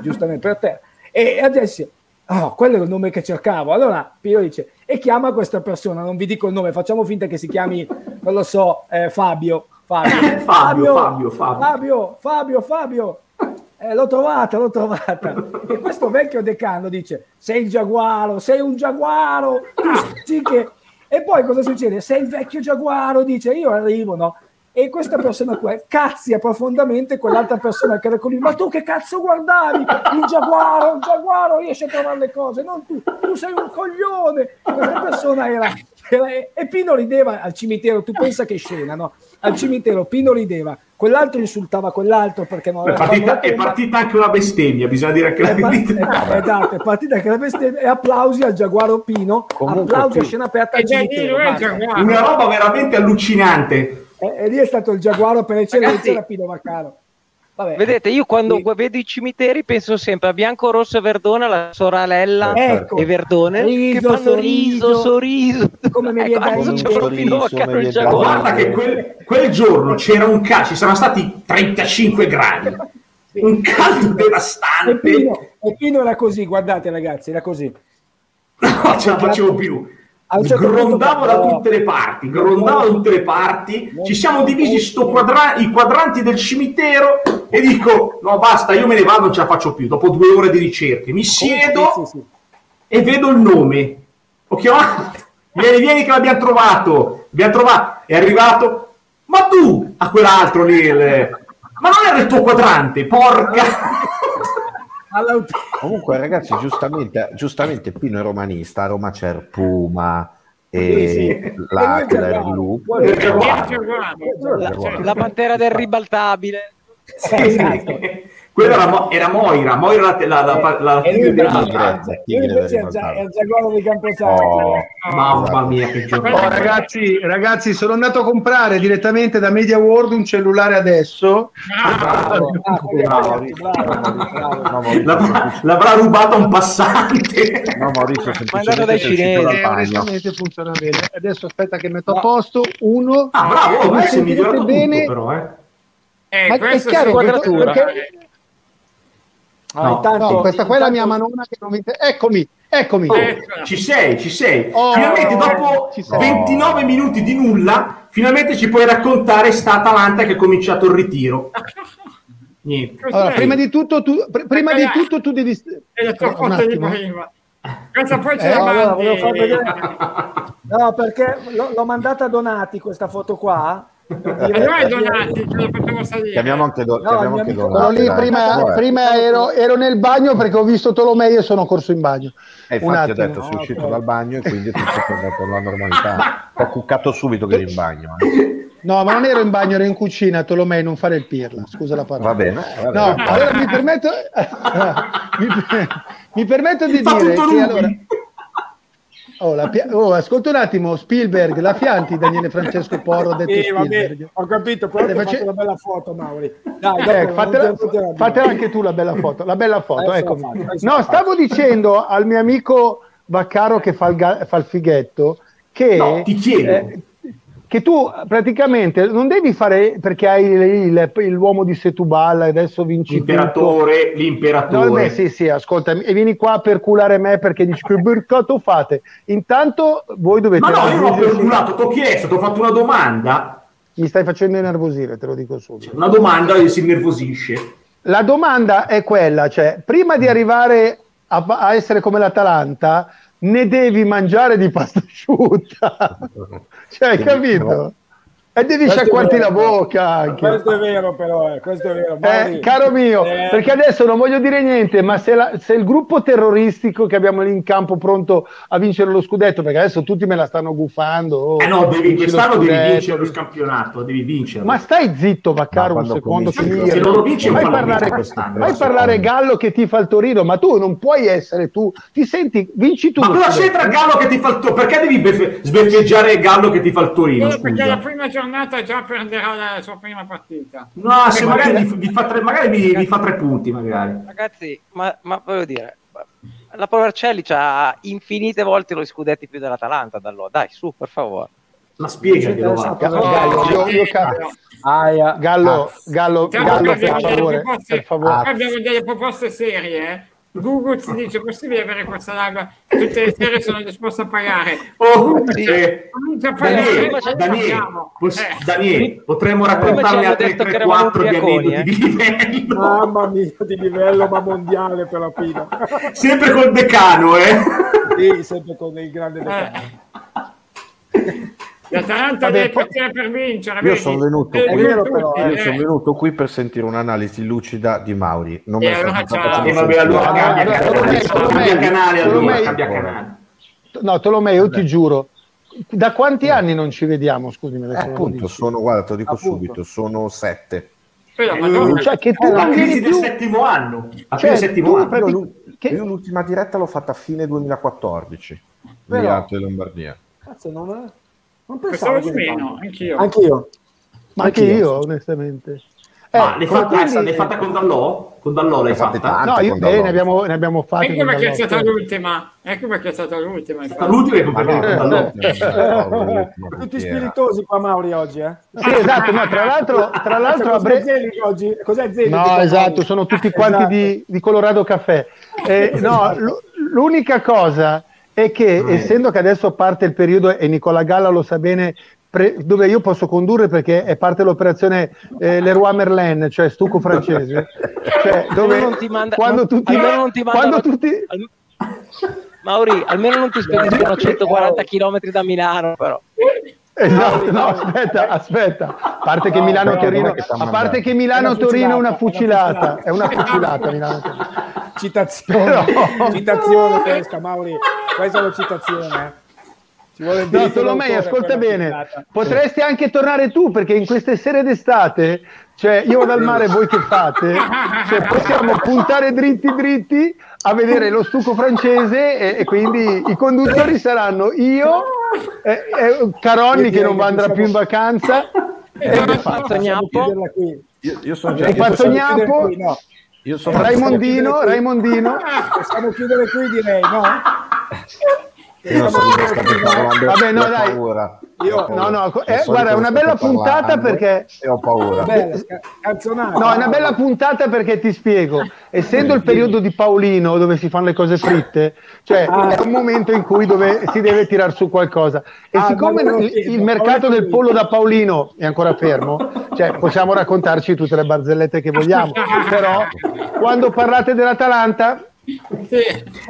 giustamente per terra, e adesso, oh, quello è il nome che cercavo. Allora Pio dice, e chiama questa persona, non vi dico il nome, facciamo finta che si chiami, non lo so, eh, Fabio. Fabio, Fabio, Fabio, Fabio. Fabio, Fabio, Fabio. Eh, l'ho trovata, l'ho trovata. E questo vecchio decano dice: Sei il giaguaro, sei un giaguaro. Sì che... E poi cosa succede? Sei il vecchio giaguaro, dice: Io arrivo, no? e questa persona qua cazzia profondamente quell'altra persona che era con lui ma tu che cazzo guardavi il giaguaro il giaguaro riesce a trovare le cose non tu tu sei un coglione questa persona era, era e Pino rideva al cimitero tu pensa che scena no? al cimitero Pino rideva quell'altro insultava quell'altro perché non È partita, è partita anche una bestemmia, bisogna dire anche la è, par- verità. è- esatto, è partita anche la bestemmia e applausi al Giaguaro Pino Comunque, applausi a scena aperta. Giaguaro. Una roba veramente allucinante. e, e lì è stato il Giaguaro per eccellenza Ragazzi- Pino Vaccaro Vabbè. Vedete, io quando Sì. vedo i cimiteri penso sempre a Bianco Rosso e Verdone, la sorella Ecco. e Verdone che Riso, fanno riso, sorriso. Come mi ecco, viene da adesso c'è Sorriso, Giaguaro. guarda che quel, quel giorno c'era un caldo, ci saranno stati 35 gradi, un caldo e devastante, Pino, e Pino era così guardate ragazzi era così non ce la facevo più. Certo Grondavo punto- da tutte le parti, grondavo da tutte le parti, ci siamo divisi sto quadra- i quadranti del cimitero e dico no basta, io me ne vado, non ce la faccio più, dopo due ore di ricerche, mi siedo Sì, sì, sì. e vedo il nome. Ho chiamato, vieni, vieni che l'abbiamo trovato. Abbiamo trovato, è arrivato, ma tu, a quell'altro lì, il- ma non era il tuo quadrante, porca. Comunque, ragazzi, giustamente, giustamente Pino è romanista, a Roma c'è il Puma e Sì, sì. lupo. La, la pantera del ribaltabile. esatto. Quella era, Mo- era Moira, Moira la, la, la, la, E lui tigre invece è il, del Gia- è il Balcano. Giaguaro di Camposanto Oh, Mamma mia, che giornata. Oh, ragazzi, ragazzi, sono andato a comprare direttamente da Media World un cellulare adesso. Ah, è L'avrà, rubato un passante. no, Maurizio Mandato dai semplicemente sei uscito cinesi. onestamente funziona bene. Adesso aspetta che metto a posto. Uno. Ah, bravo, oh, Ma si è migliorato bene? tutto però, eh. eh, Ma è chiaro quadratura. perché- Ah, No, intanto- No, questa qua è la mia manona che non mi... Eccomi, eccomi. Oh, ci sei, ci sei. Oh, finalmente dopo ci sei. 29 minuti di nulla, finalmente ci puoi raccontare sta Atalanta che ha cominciato il ritiro. Niente. Allora, prima di tutto tu, pr- prima di tutto tu devi... Prima. Questa poi ce Eh, la allora, No, perché l'ho, l'ho mandata a Donati questa foto qua. Dire- Donati, ce la facciamo salire. Chiamiamo anche, do- No, chiamiamo anche lì prima, prima ero, ero nel bagno perché ho visto Tolomei e sono corso in bagno. E Un infatti ho detto, sei Ah, uscito dal bagno e quindi tutto è tornato alla normalità. Ho cuccato subito che eri in bagno. eh. No, ma non ero in bagno, ero in cucina, Tolomei, non fare il pirla, scusa la parola. Va bene. va No, bene. allora mi permetto, mi, mi permetto di Fa dire che allora, oh, la Pia- oh, ascolta un attimo, Spielberg, la Fianti, Daniele Francesco Porro, detto Sì, vabbè, Spielberg. ho capito, però ho face- fatto una bella foto, Mauri. Dai, Eh, dopo, fatela, non ti arrabbiare. fatela anche tu la bella foto, la bella foto, la faccio, adesso No, la stavo dicendo al mio amico Vaccaro che fa il, ga- fa il fighetto che, No, ti chiedo. eh, che tu praticamente non devi fare perché hai il- il- l'uomo di Setubal e adesso vinci tutto. L'imperatore, No, l'imperatore. beh, sì, sì, ascoltami, e vieni qua per culare me perché dici che mercato fate. Intanto voi dovete Ma no, io non ho perculato, ti ho chiesto, ti ho fatto una domanda. mi stai facendo innervosire, te lo dico subito. Una domanda e si innervosisce. La domanda è quella, cioè, prima di arrivare a, a essere come l'Atalanta, ne devi mangiare di pasta asciutta. cioè, hai capito? E devi sciacquarti la bocca anche. Questo è vero, però, eh, questo è vero. Eh, caro mio, Eh, perché adesso non voglio dire niente, ma se, la- se il gruppo terroristico che abbiamo lì in campo pronto a vincere lo scudetto, perché adesso tutti me la stanno gufando. oh, Eh no, devi, quest'anno devi vincere lo vinci- campionato, devi vincere. Ma stai zitto, Vaccaro, un secondo. cominci-. Se non lo vinci fallimento parlare, quest'anno. fai parlare Gallo che ti fa il Torino, ma tu non puoi essere tu. Ti senti, vinci tu. Ma cosa c'entra il Gallo che ti fa il Torino? Perché devi beffe- sbeffeggiare il Gallo che ti fa il Torino? Eh, perché la Scusa. prima giornata già perderà la sua prima partita. No, se magari vi, vi fa tre, magari vi, vi fa tre punti, magari. Ragazzi, ma, ma voglio dire, la Provercelli ha infinite volte lo scudetti più dell'Atalanta da allora. Dai, su, per favore. Ma spiegaglielo, va. Gallo, io, io ca- Aia. Gallo, Gallo, Gallo, perché per abbiamo delle favore, proposte- per favore. abbiamo delle proposte serie. Eh. Google ci dice possibile avere questa live tutte le serie sono disposto a pagare Oh, Sì. eh, comincia a pagare Daniele, Eh. Daniele, potremmo raccontarne eravamo 3-4 di aneddoti di livello. Mamma mia, di livello ma mondiale però Pino. Sempre col decano, eh. Sì, sempre con il grande decano. Eh, L'Atalanta Vabbè, deve poi- partire per vincere. Io sono venuto Eh, qui- È vero, però, eh. Io sono venuto qui per sentire un'analisi lucida di Mauri. Non E ne sono allora fatto ciao. cambia canale, Tolomei, cambia Tolomei, canale, Tolomei. No, Tolomeo, io ti giuro, da quanti anni non ci vediamo? Scusami, Eh, appunto, sono, guarda, te lo dico Appunto. subito, sono sette. Madonna. Cioè, che tu La crisi del settimo anno. Cioè, settimo anno. l'u- che- io l'ultima diretta l'ho fatta a fine 2014, Però- Milanto e Lombardia. Cazzo, non, non Pensavo pensavo di meno, anch'io. Anch'io. Ma anche Anch'io. io, onestamente. Eh, Ma l'hai fatta, quindi- l'hai fatta con Dallò? Con Dallò l'hai fatta? tante No, io bene, ne abbiamo, ne abbiamo fatte. Ecco con perché è stata l'ultima. Ecco perché è stata l'ultima. È stata l'ultima che Ma con Tutti spiritosi qua Mauri oggi, eh? Sì, esatto, no, tra l'altro, tra l'altro a Cos'è Bre- Zelig oggi? Cos'è Zelig? No, esatto, sono tutti quanti Esatto. di, di Colorado Caffè. Eh, no, l- l'unica cosa è che, essendo che adesso parte il periodo, e Nicola Galla lo sa bene, pre- dove io posso condurre perché è parte l'operazione eh, Leroy Merlin, cioè stucco francese, cioè dove Almeno non ti manda- quando non- tutti, almeno non ti mandano- quando tutti Al- Mauri, almeno non ti spediscono a 140 km da Milano, però. Esatto, no, aspetta, aspetta. A parte che No, Milano però Torino, non è che t'ha a parte che Milano È una Torino è una fucilata, è una fucilata Milano Citazione, Però- citazione questa, Mauri. Questa è una citazione, eh. Ci vuole No, Tolomei, ascolta bene, potresti anche tornare tu perché in queste sere d'estate, cioè io vado al mare, voi che fate? Cioè, possiamo puntare dritti dritti a vedere lo stucco francese e, e quindi i conduttori saranno io, eh, eh, Caronni che non andrà più in vacanza, Eh, e Gnappo. chiuderla qui. Io, io sono già E no. io sono Raimondino, Raimondino. Possiamo chiudere qui, direi, no? Io non so di che state parlando. Vabbè, no, dai. paura. Io- no, no, eh, guarda, è una bella puntata perché- E ho paura. Bella. No, è una bella puntata perché ti spiego, essendo il periodo di Paolino dove si fanno le cose fritte, cioè Ah. è un momento in cui dove si deve tirar su qualcosa. E Ah, siccome il, il mercato del pollo da Paolino è ancora fermo, cioè possiamo raccontarci tutte le barzellette che vogliamo, però quando parlate dell'Atalanta Sì.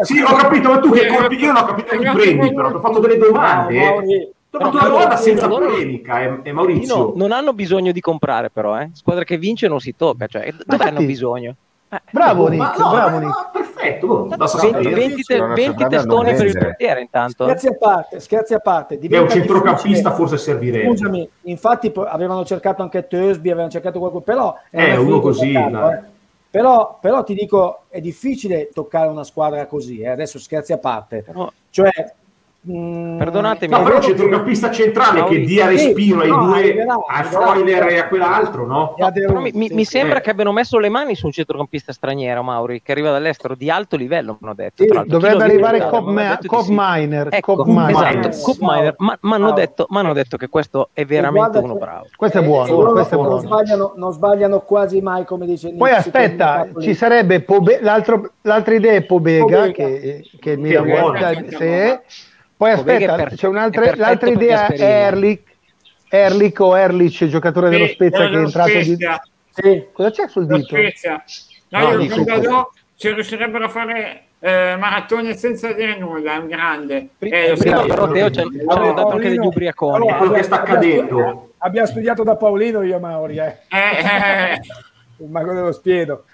Sì, ho capito, ma tu che colpi, io non ho capito chi prendi, però ti ho fatto delle domande. No, eh. Mauri. No, una domanda loro- senza loro- polemica, è, è No, Maurizio. non hanno bisogno di comprare, però, eh. Squadra che vince non si tocca. Cioè, dove hanno bisogno? Eh, bravo Nick, no, bravo Nick. ma perfetto, boh, basta 20, sapere. 20 te- Non 20 sapranno testoni per il portiere, intanto. Scherzi a parte, scherzi a parte. Beh, un centrocampista difficile. forse servirebbe. Scusami, infatti avevano cercato anche Tösby, avevano cercato qualcuno, però Eh, uno così, dai. eh. Però, però ti dico, è difficile toccare una squadra così, eh. adesso scherzi a parte. Però- Cioè, mh, Perdonatemi, No, però vero un centrocampista centrale che dia respiro ai no, due, arriverà, a. Freuler e a quell'altro, no? mi, mi- mi sembra Eh. che abbiano messo le mani su un centrocampista straniero, Mauri, che arriva dall'estero di alto livello, mi hanno detto. Sì. Dovrebbe arrivare Cobb? Mi Ma- sì. Miner, Ecco, Miner. esatto, Miner. Cobb Miner. Ma mi hanno detto, detto che questo è veramente uno bravo. Questo è E- buono, e loro questo è non, buono. sbagliano, non sbagliano quasi mai, come dice Poi aspetta, ci sarebbe Pobe- l'altro- l'altra idea è Pobega, Pobega. che, che il Milan Poi Pobega aspetta, per- c'è un'altra, l'altra idea è. Erlich, Erlich o Erlich, giocatore dello Sì, Spezia che è dello entrato di... Sì. Cosa c'è sul Lo dito? Spezia. No, No, io. Dadò ci riuscirebbero a fare eh, maratone senza dire nulla, è un grande. Eh, lo prima però Teo ci ha- ci hanno dato anche degli ubriaconi. Allora, quello che sta accadendo. Abbiamo studiato da Paolino io, Mauri, eh. Eh, eh, il mago dello spiedo.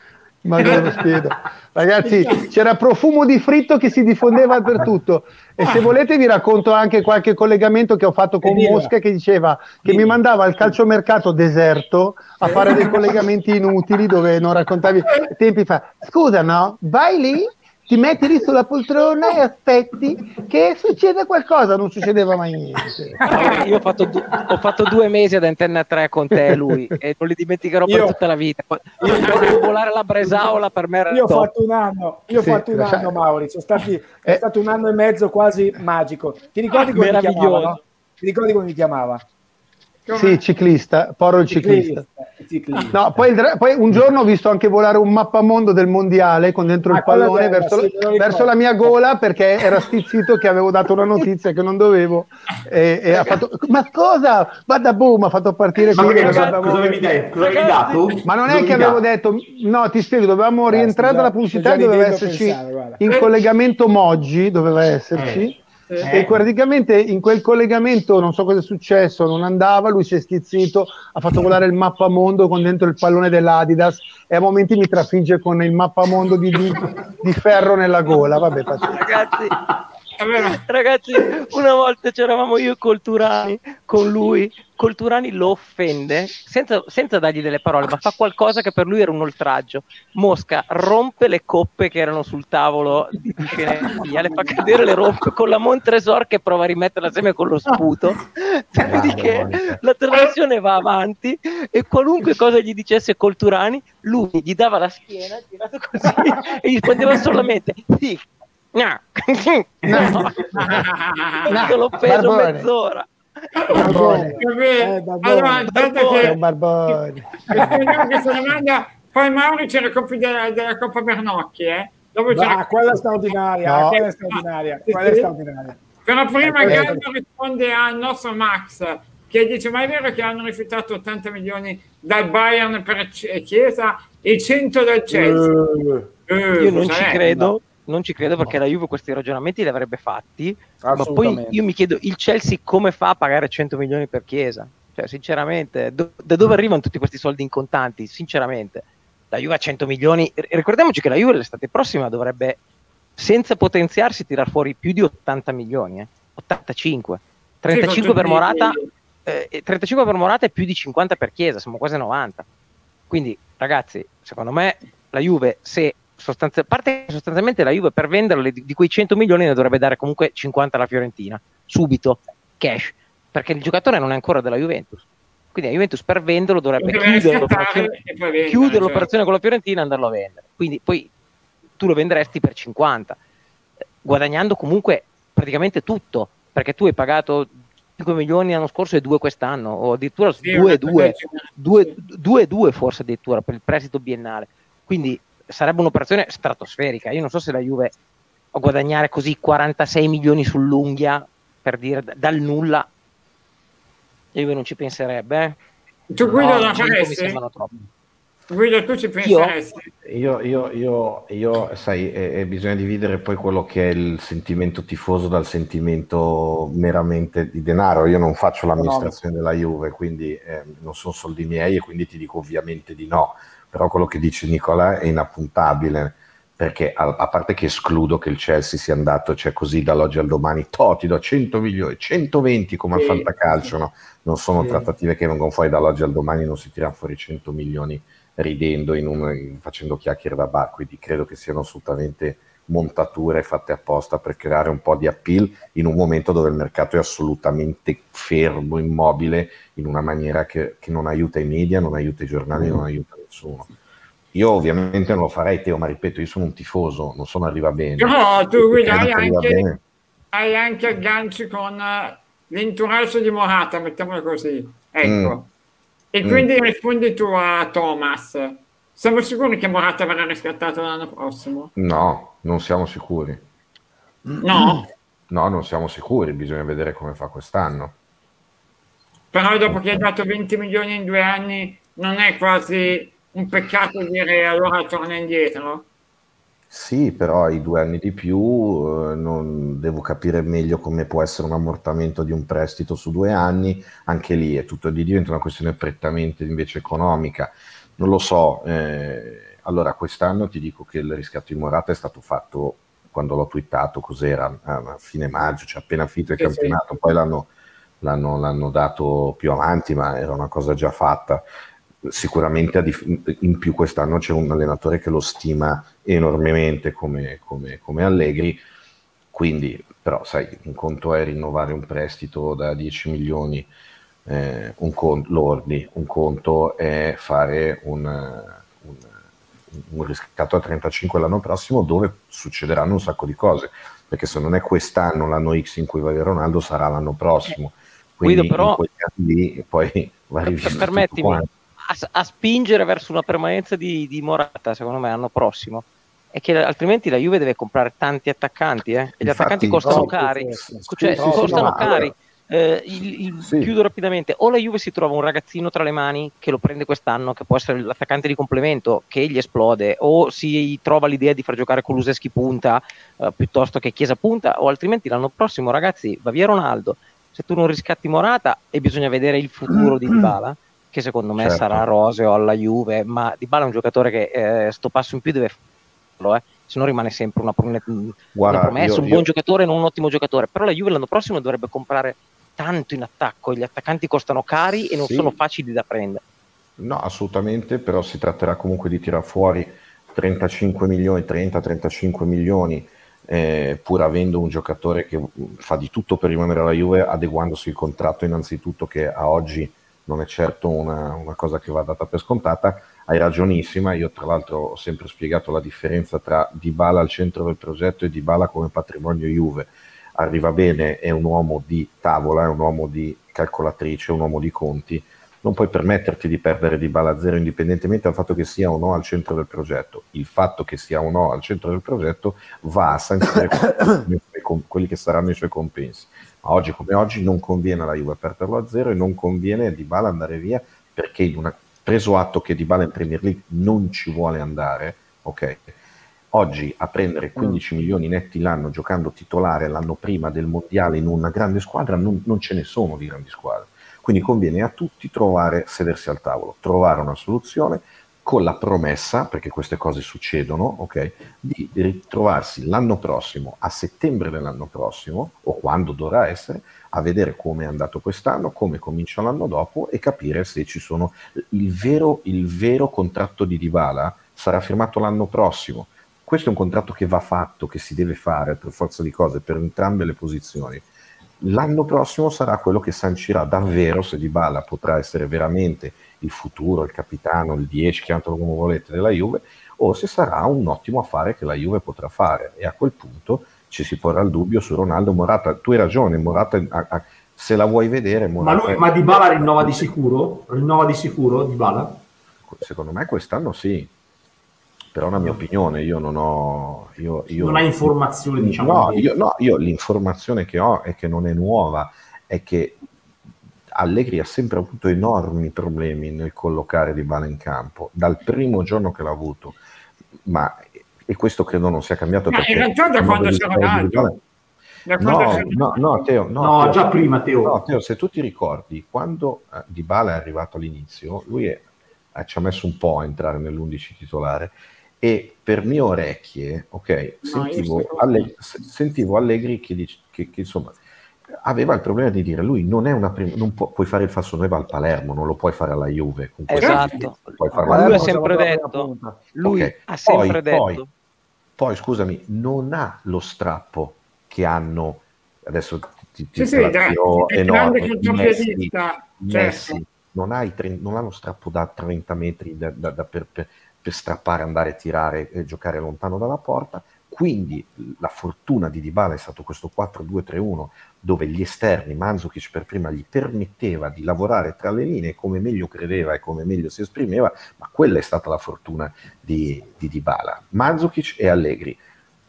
Ma non lo spiedo. Ragazzi, c'era profumo di fritto che si diffondeva dappertutto. E se volete vi racconto anche qualche collegamento che ho fatto con dilla. Mosca che diceva che mi mandava al calciomercato deserto a fare dei collegamenti inutili dove non raccontavi tempi fa. Scusa, no? Vai lì, ti metti lì sulla poltrona e aspetti che succeda qualcosa. Non succedeva mai niente. Io ho fatto, du- ho fatto due mesi ad Antenna 3 con te e lui e non li dimenticherò per Io- tutta la vita. Io vedevo volare la Bresaola per me era Io ho top. fatto un anno, io ho Sì, fatto un anno, Mauri. Sono stati, è Eh. stato un anno e mezzo quasi magico. Ti ricordi come mi chiamava? No? Ti ricordi come mi chiamava? Sì, ciclista, Poro il ciclista. Ciclista. No, poi, il poi un giorno ho visto anche volare un mappamondo del mondiale con dentro Ah, il pallone bella, verso, ricordo. verso la mia gola perché era stizzito che avevo dato una notizia che non dovevo e, e ha fatto ma cosa? Vada boom, ha fatto partire Ma che dove cosa, cosa avevi detto? Cosa avevi dato? ma non è che avevo detto no ti spiego dovevamo rientrare dalla pubblicità e doveva esserci pensare, in collegamento Moggi doveva esserci Eh. Grazie. E praticamente in quel collegamento non so cosa è successo, non andava, lui si è stizzito, ha fatto volare il mappamondo con dentro il pallone dell'Adidas e a momenti mi trafigge con il mappamondo di, di, di ferro nella gola. Vabbè. Ragazzi, Ragazzi, una volta c'eravamo io col Turani, con lui, col Turani lo offende, senza, senza dargli delle parole, ma fa qualcosa che per lui era un oltraggio. Mosca rompe le coppe che erano sul tavolo di sceneggia, le fa cadere, le rompe con la Montresor che prova a rimetterla assieme con lo sputo. Dopodiché la trasmissione va avanti e qualunque cosa gli dicesse col Turani, lui gli dava la schiena, girato così, e gli rispondeva solamente sì, No. no. no. l'ho preso mezz'ora. Barbone. Vabbè, Eh, Barbone. allora, È che un barbone. questa domanda. Poi Mauri c'è la Coppa della, della Coppa Bernocchi, eh? Dopo c'è Ah, la- quella straordinaria, No. quella straordinaria, quella è straordinaria. Però prima Eh, Gallo risponde al nostro Max che dice ma è vero che hanno rifiutato 80 milioni dal Bayern per Chiesa e 100 dal Chelsea? Eh, Eh, Io non ci credo, non ci credo perché la Juve questi ragionamenti li avrebbe fatti, ma poi io mi chiedo il Chelsea come fa a pagare 100 milioni per Chiesa? Cioè, sinceramente, do- da dove arrivano tutti questi soldi in contanti? Sinceramente, la Juve a 100 milioni, r- ricordiamoci che la Juve l'estate prossima dovrebbe, senza potenziarsi, tirar fuori più di 80 milioni, eh? 85. 35 Sì, per Morata, eh, e 35 per Morata e più di 50 per Chiesa, siamo quasi a 90. Quindi, ragazzi, secondo me la Juve, se sostanzi- a parte sostanzialmente la Juve per venderlo di, di quei 100 milioni ne dovrebbe dare comunque 50 alla Fiorentina, subito, cash, perché il giocatore non è ancora della Juventus. Quindi la Juventus per venderlo dovrebbe chiudere l'operazione, vendere, chiudere certo. l'operazione con la Fiorentina e andarlo a vendere. Quindi poi tu lo venderesti per 50, eh, guadagnando comunque praticamente tutto, perché tu hai pagato 5 milioni l'anno scorso e 2 quest'anno, o addirittura Sì, 2 una 2 cosa del genere. 2 2 forse addirittura per il prestito biennale. Quindi sarebbe un'operazione stratosferica. Io non so se la Juve a guadagnare così 46 milioni sull'unghia per dire dal nulla. La Juve non ci penserebbe. Eh? Tu Guido No, la 100 mi faresti? sembrano troppo. Guido tu ci penseresti? Io, io, io, io sai, eh, eh, bisogna dividere poi quello che è il sentimento tifoso dal sentimento meramente di denaro. Io non faccio l'amministrazione della Juve, quindi eh, non sono soldi miei e quindi ti dico ovviamente di no. Però quello che dice Nicola è inappuntabile, perché a, a parte che escludo che il Chelsea sia andato, cioè così dall'oggi al domani, to, ti do 100 milioni, 120 come al Sì. fantacalcio, no? Non sono Sì. trattative che vengono fuori dall'oggi al domani, non si tirano fuori 100 milioni ridendo in un- in- facendo chiacchiere da bar, quindi credo che siano assolutamente montature fatte apposta per creare un po' di appeal in un momento dove il mercato è assolutamente fermo, immobile, in una maniera che, che non aiuta i media, non aiuta i giornali, non aiuta nessuno. Io ovviamente non lo farei, Teo, ma ripeto, io sono un tifoso, non sono arriva bene. Però tu credo hai anche, hai anche agganci con l'entourage di Morata, mettiamolo così. Ecco. Mm. E Mm. quindi rispondi tu a Thomas. Siamo sicuri che Morata verrà riscattato l'anno prossimo? No, non siamo sicuri. No, No, non siamo sicuri, bisogna vedere come fa quest'anno. però dopo che hai dato 20 milioni in due anni non è quasi un peccato dire allora torna indietro? Sì, però hai due anni di più, eh, non devo capire meglio come può essere un ammortamento di un prestito su due anni, anche lì è tutto di diventa una questione prettamente invece economica. Non lo so, eh, allora quest'anno ti dico che il riscatto di Morata è stato fatto quando l'ho twittato, cos'era? A fine maggio, cioè appena finito il Sì, sì. campionato, poi l'hanno, l'hanno- l'hanno dato più avanti, ma era una cosa già fatta. Sicuramente in più quest'anno c'è un allenatore che lo stima enormemente come, come- come Allegri, quindi però sai, un conto è rinnovare un prestito da 10 milioni eh, un con- lordi, un conto è fare un, eh, un- un riscatto a 35 l'anno prossimo dove succederanno un sacco di cose, perché se non è quest'anno l'anno X in cui va via Ronaldo sarà l'anno prossimo. Quindi Guido, però- lì poi va rivisto permettimi, a, a spingere verso una permanenza di, di Morata, secondo me, l'anno prossimo. È che altrimenti la Juve deve comprare tanti attaccanti, eh? e gli Infatti, attaccanti costano no, cari. Cioè, no, costano no, cari. Eh, il- il- Sì. Chiudo rapidamente. O la Juve si trova un ragazzino tra le mani che lo prende quest'anno, che può essere l'attaccante di complemento, che gli esplode, o si trova l'idea di far giocare Kuluseschi punta eh, piuttosto che Chiesa punta, o altrimenti l'anno prossimo, ragazzi, va via Ronaldo. Se tu non riscatti Morata e bisogna vedere il futuro di Dybala, che secondo me Certo. sarà roseo alla Juve, ma Dybala è un giocatore che eh, sto passo in più deve farlo, eh. se no rimane sempre una, prom- una Guarda, promessa, io- un io- buon giocatore, non un ottimo giocatore. Però la Juve l'anno prossimo dovrebbe comprare tanto in attacco, gli attaccanti costano cari e non Sì. sono facili da prendere. No, assolutamente, però si tratterà comunque di tirar fuori 35 milioni, 30-35 milioni, eh, pur avendo un giocatore che mm, fa di tutto per rimanere alla Juve, adeguandosi il contratto innanzitutto, che a oggi non è certo una, una cosa che va data per scontata. Hai ragionissima, io tra l'altro ho sempre spiegato la differenza tra Dybala al centro del progetto e Dybala come patrimonio Juve. Arriva bene, è un uomo di tavola, è un uomo di calcolatrice, un uomo di conti, non puoi permetterti di perdere di bala a zero indipendentemente dal fatto che sia o no al centro del progetto. Il fatto che sia o no al centro del progetto va a sancire quelli che saranno i suoi compensi. Ma oggi come oggi non conviene alla Juve perderlo a zero e non conviene a Dybala andare via perché in una- preso atto che Dybala in Premier League non ci vuole andare, ok? Oggi a prendere 15 milioni netti l'anno giocando titolare l'anno prima del mondiale in una grande squadra non, non ce ne sono di grandi squadre. Quindi conviene a tutti trovare, sedersi al tavolo, trovare una soluzione con la promessa, perché queste cose succedono, ok, di ritrovarsi l'anno prossimo, a settembre dell'anno prossimo, o quando dovrà essere, a vedere come è andato quest'anno, come comincia l'anno dopo e capire se ci sono il vero, il vero contratto di Dybala sarà firmato l'anno prossimo. Questo è un contratto che va fatto, che si deve fare per forza di cose, per entrambe le posizioni. L'anno prossimo sarà quello che sancirà davvero se Dybala potrà essere veramente il futuro, il capitano, il 10, chiamatelo come volete, della Juve, o se sarà un ottimo affare che la Juve potrà fare. E a quel punto ci si porrà il dubbio su Ronaldo Morata. Tu hai ragione, Morata, ha- ha- se la vuoi vedere, Ma, Morata, lui, ma Dybala rinnova di sicuro? Rinnova di sicuro Dybala? secondo me quest'anno sì. Però è una mia opinione, io non ho... Io, io- Non hai informazioni, diciamo. No, di- io, no, io l'informazione che ho è che non è nuova, è che Allegri ha sempre avuto enormi problemi nel collocare Di Bala in campo, dal primo giorno che l'ha avuto, ma e questo credo non sia cambiato Ma perché in realtà da quando di di Ronaldo. Quando No, no, no, Teo, no, No, Teo. già prima, Teo. No, Teo, se tu ti ricordi, quando eh, Dybala è arrivato all'inizio, lui è- eh, ci ha messo un po' a entrare nell'11 titolare e per mie orecchie, ok, sentivo, sto- Alle- se- sentivo Allegri che, dice, che, che, insomma aveva il problema di dire lui non è una prim- non può- puoi fare il falso 9 al Palermo, non lo puoi fare alla Juve. con Esatto. lui ha sempre detto, lui Ok, ha sempre poi- detto, poi- Poi scusami, non ha lo strappo che hanno adesso ti, ti, Sì, sì, dai, tiro è grande enorme, Messi, certo. Messi non, ha i tre- non hanno strappo da 30 metri da- da- da- per, per- per strappare, andare a tirare e giocare lontano dalla porta. Quindi la fortuna di Dybala è stato questo 4-2-3-1 dove gli esterni, Mandzukic per prima, gli permetteva di lavorare tra le linee come meglio credeva e come meglio si esprimeva, ma quella è stata la fortuna di, di Dybala. Mandzukic e Allegri.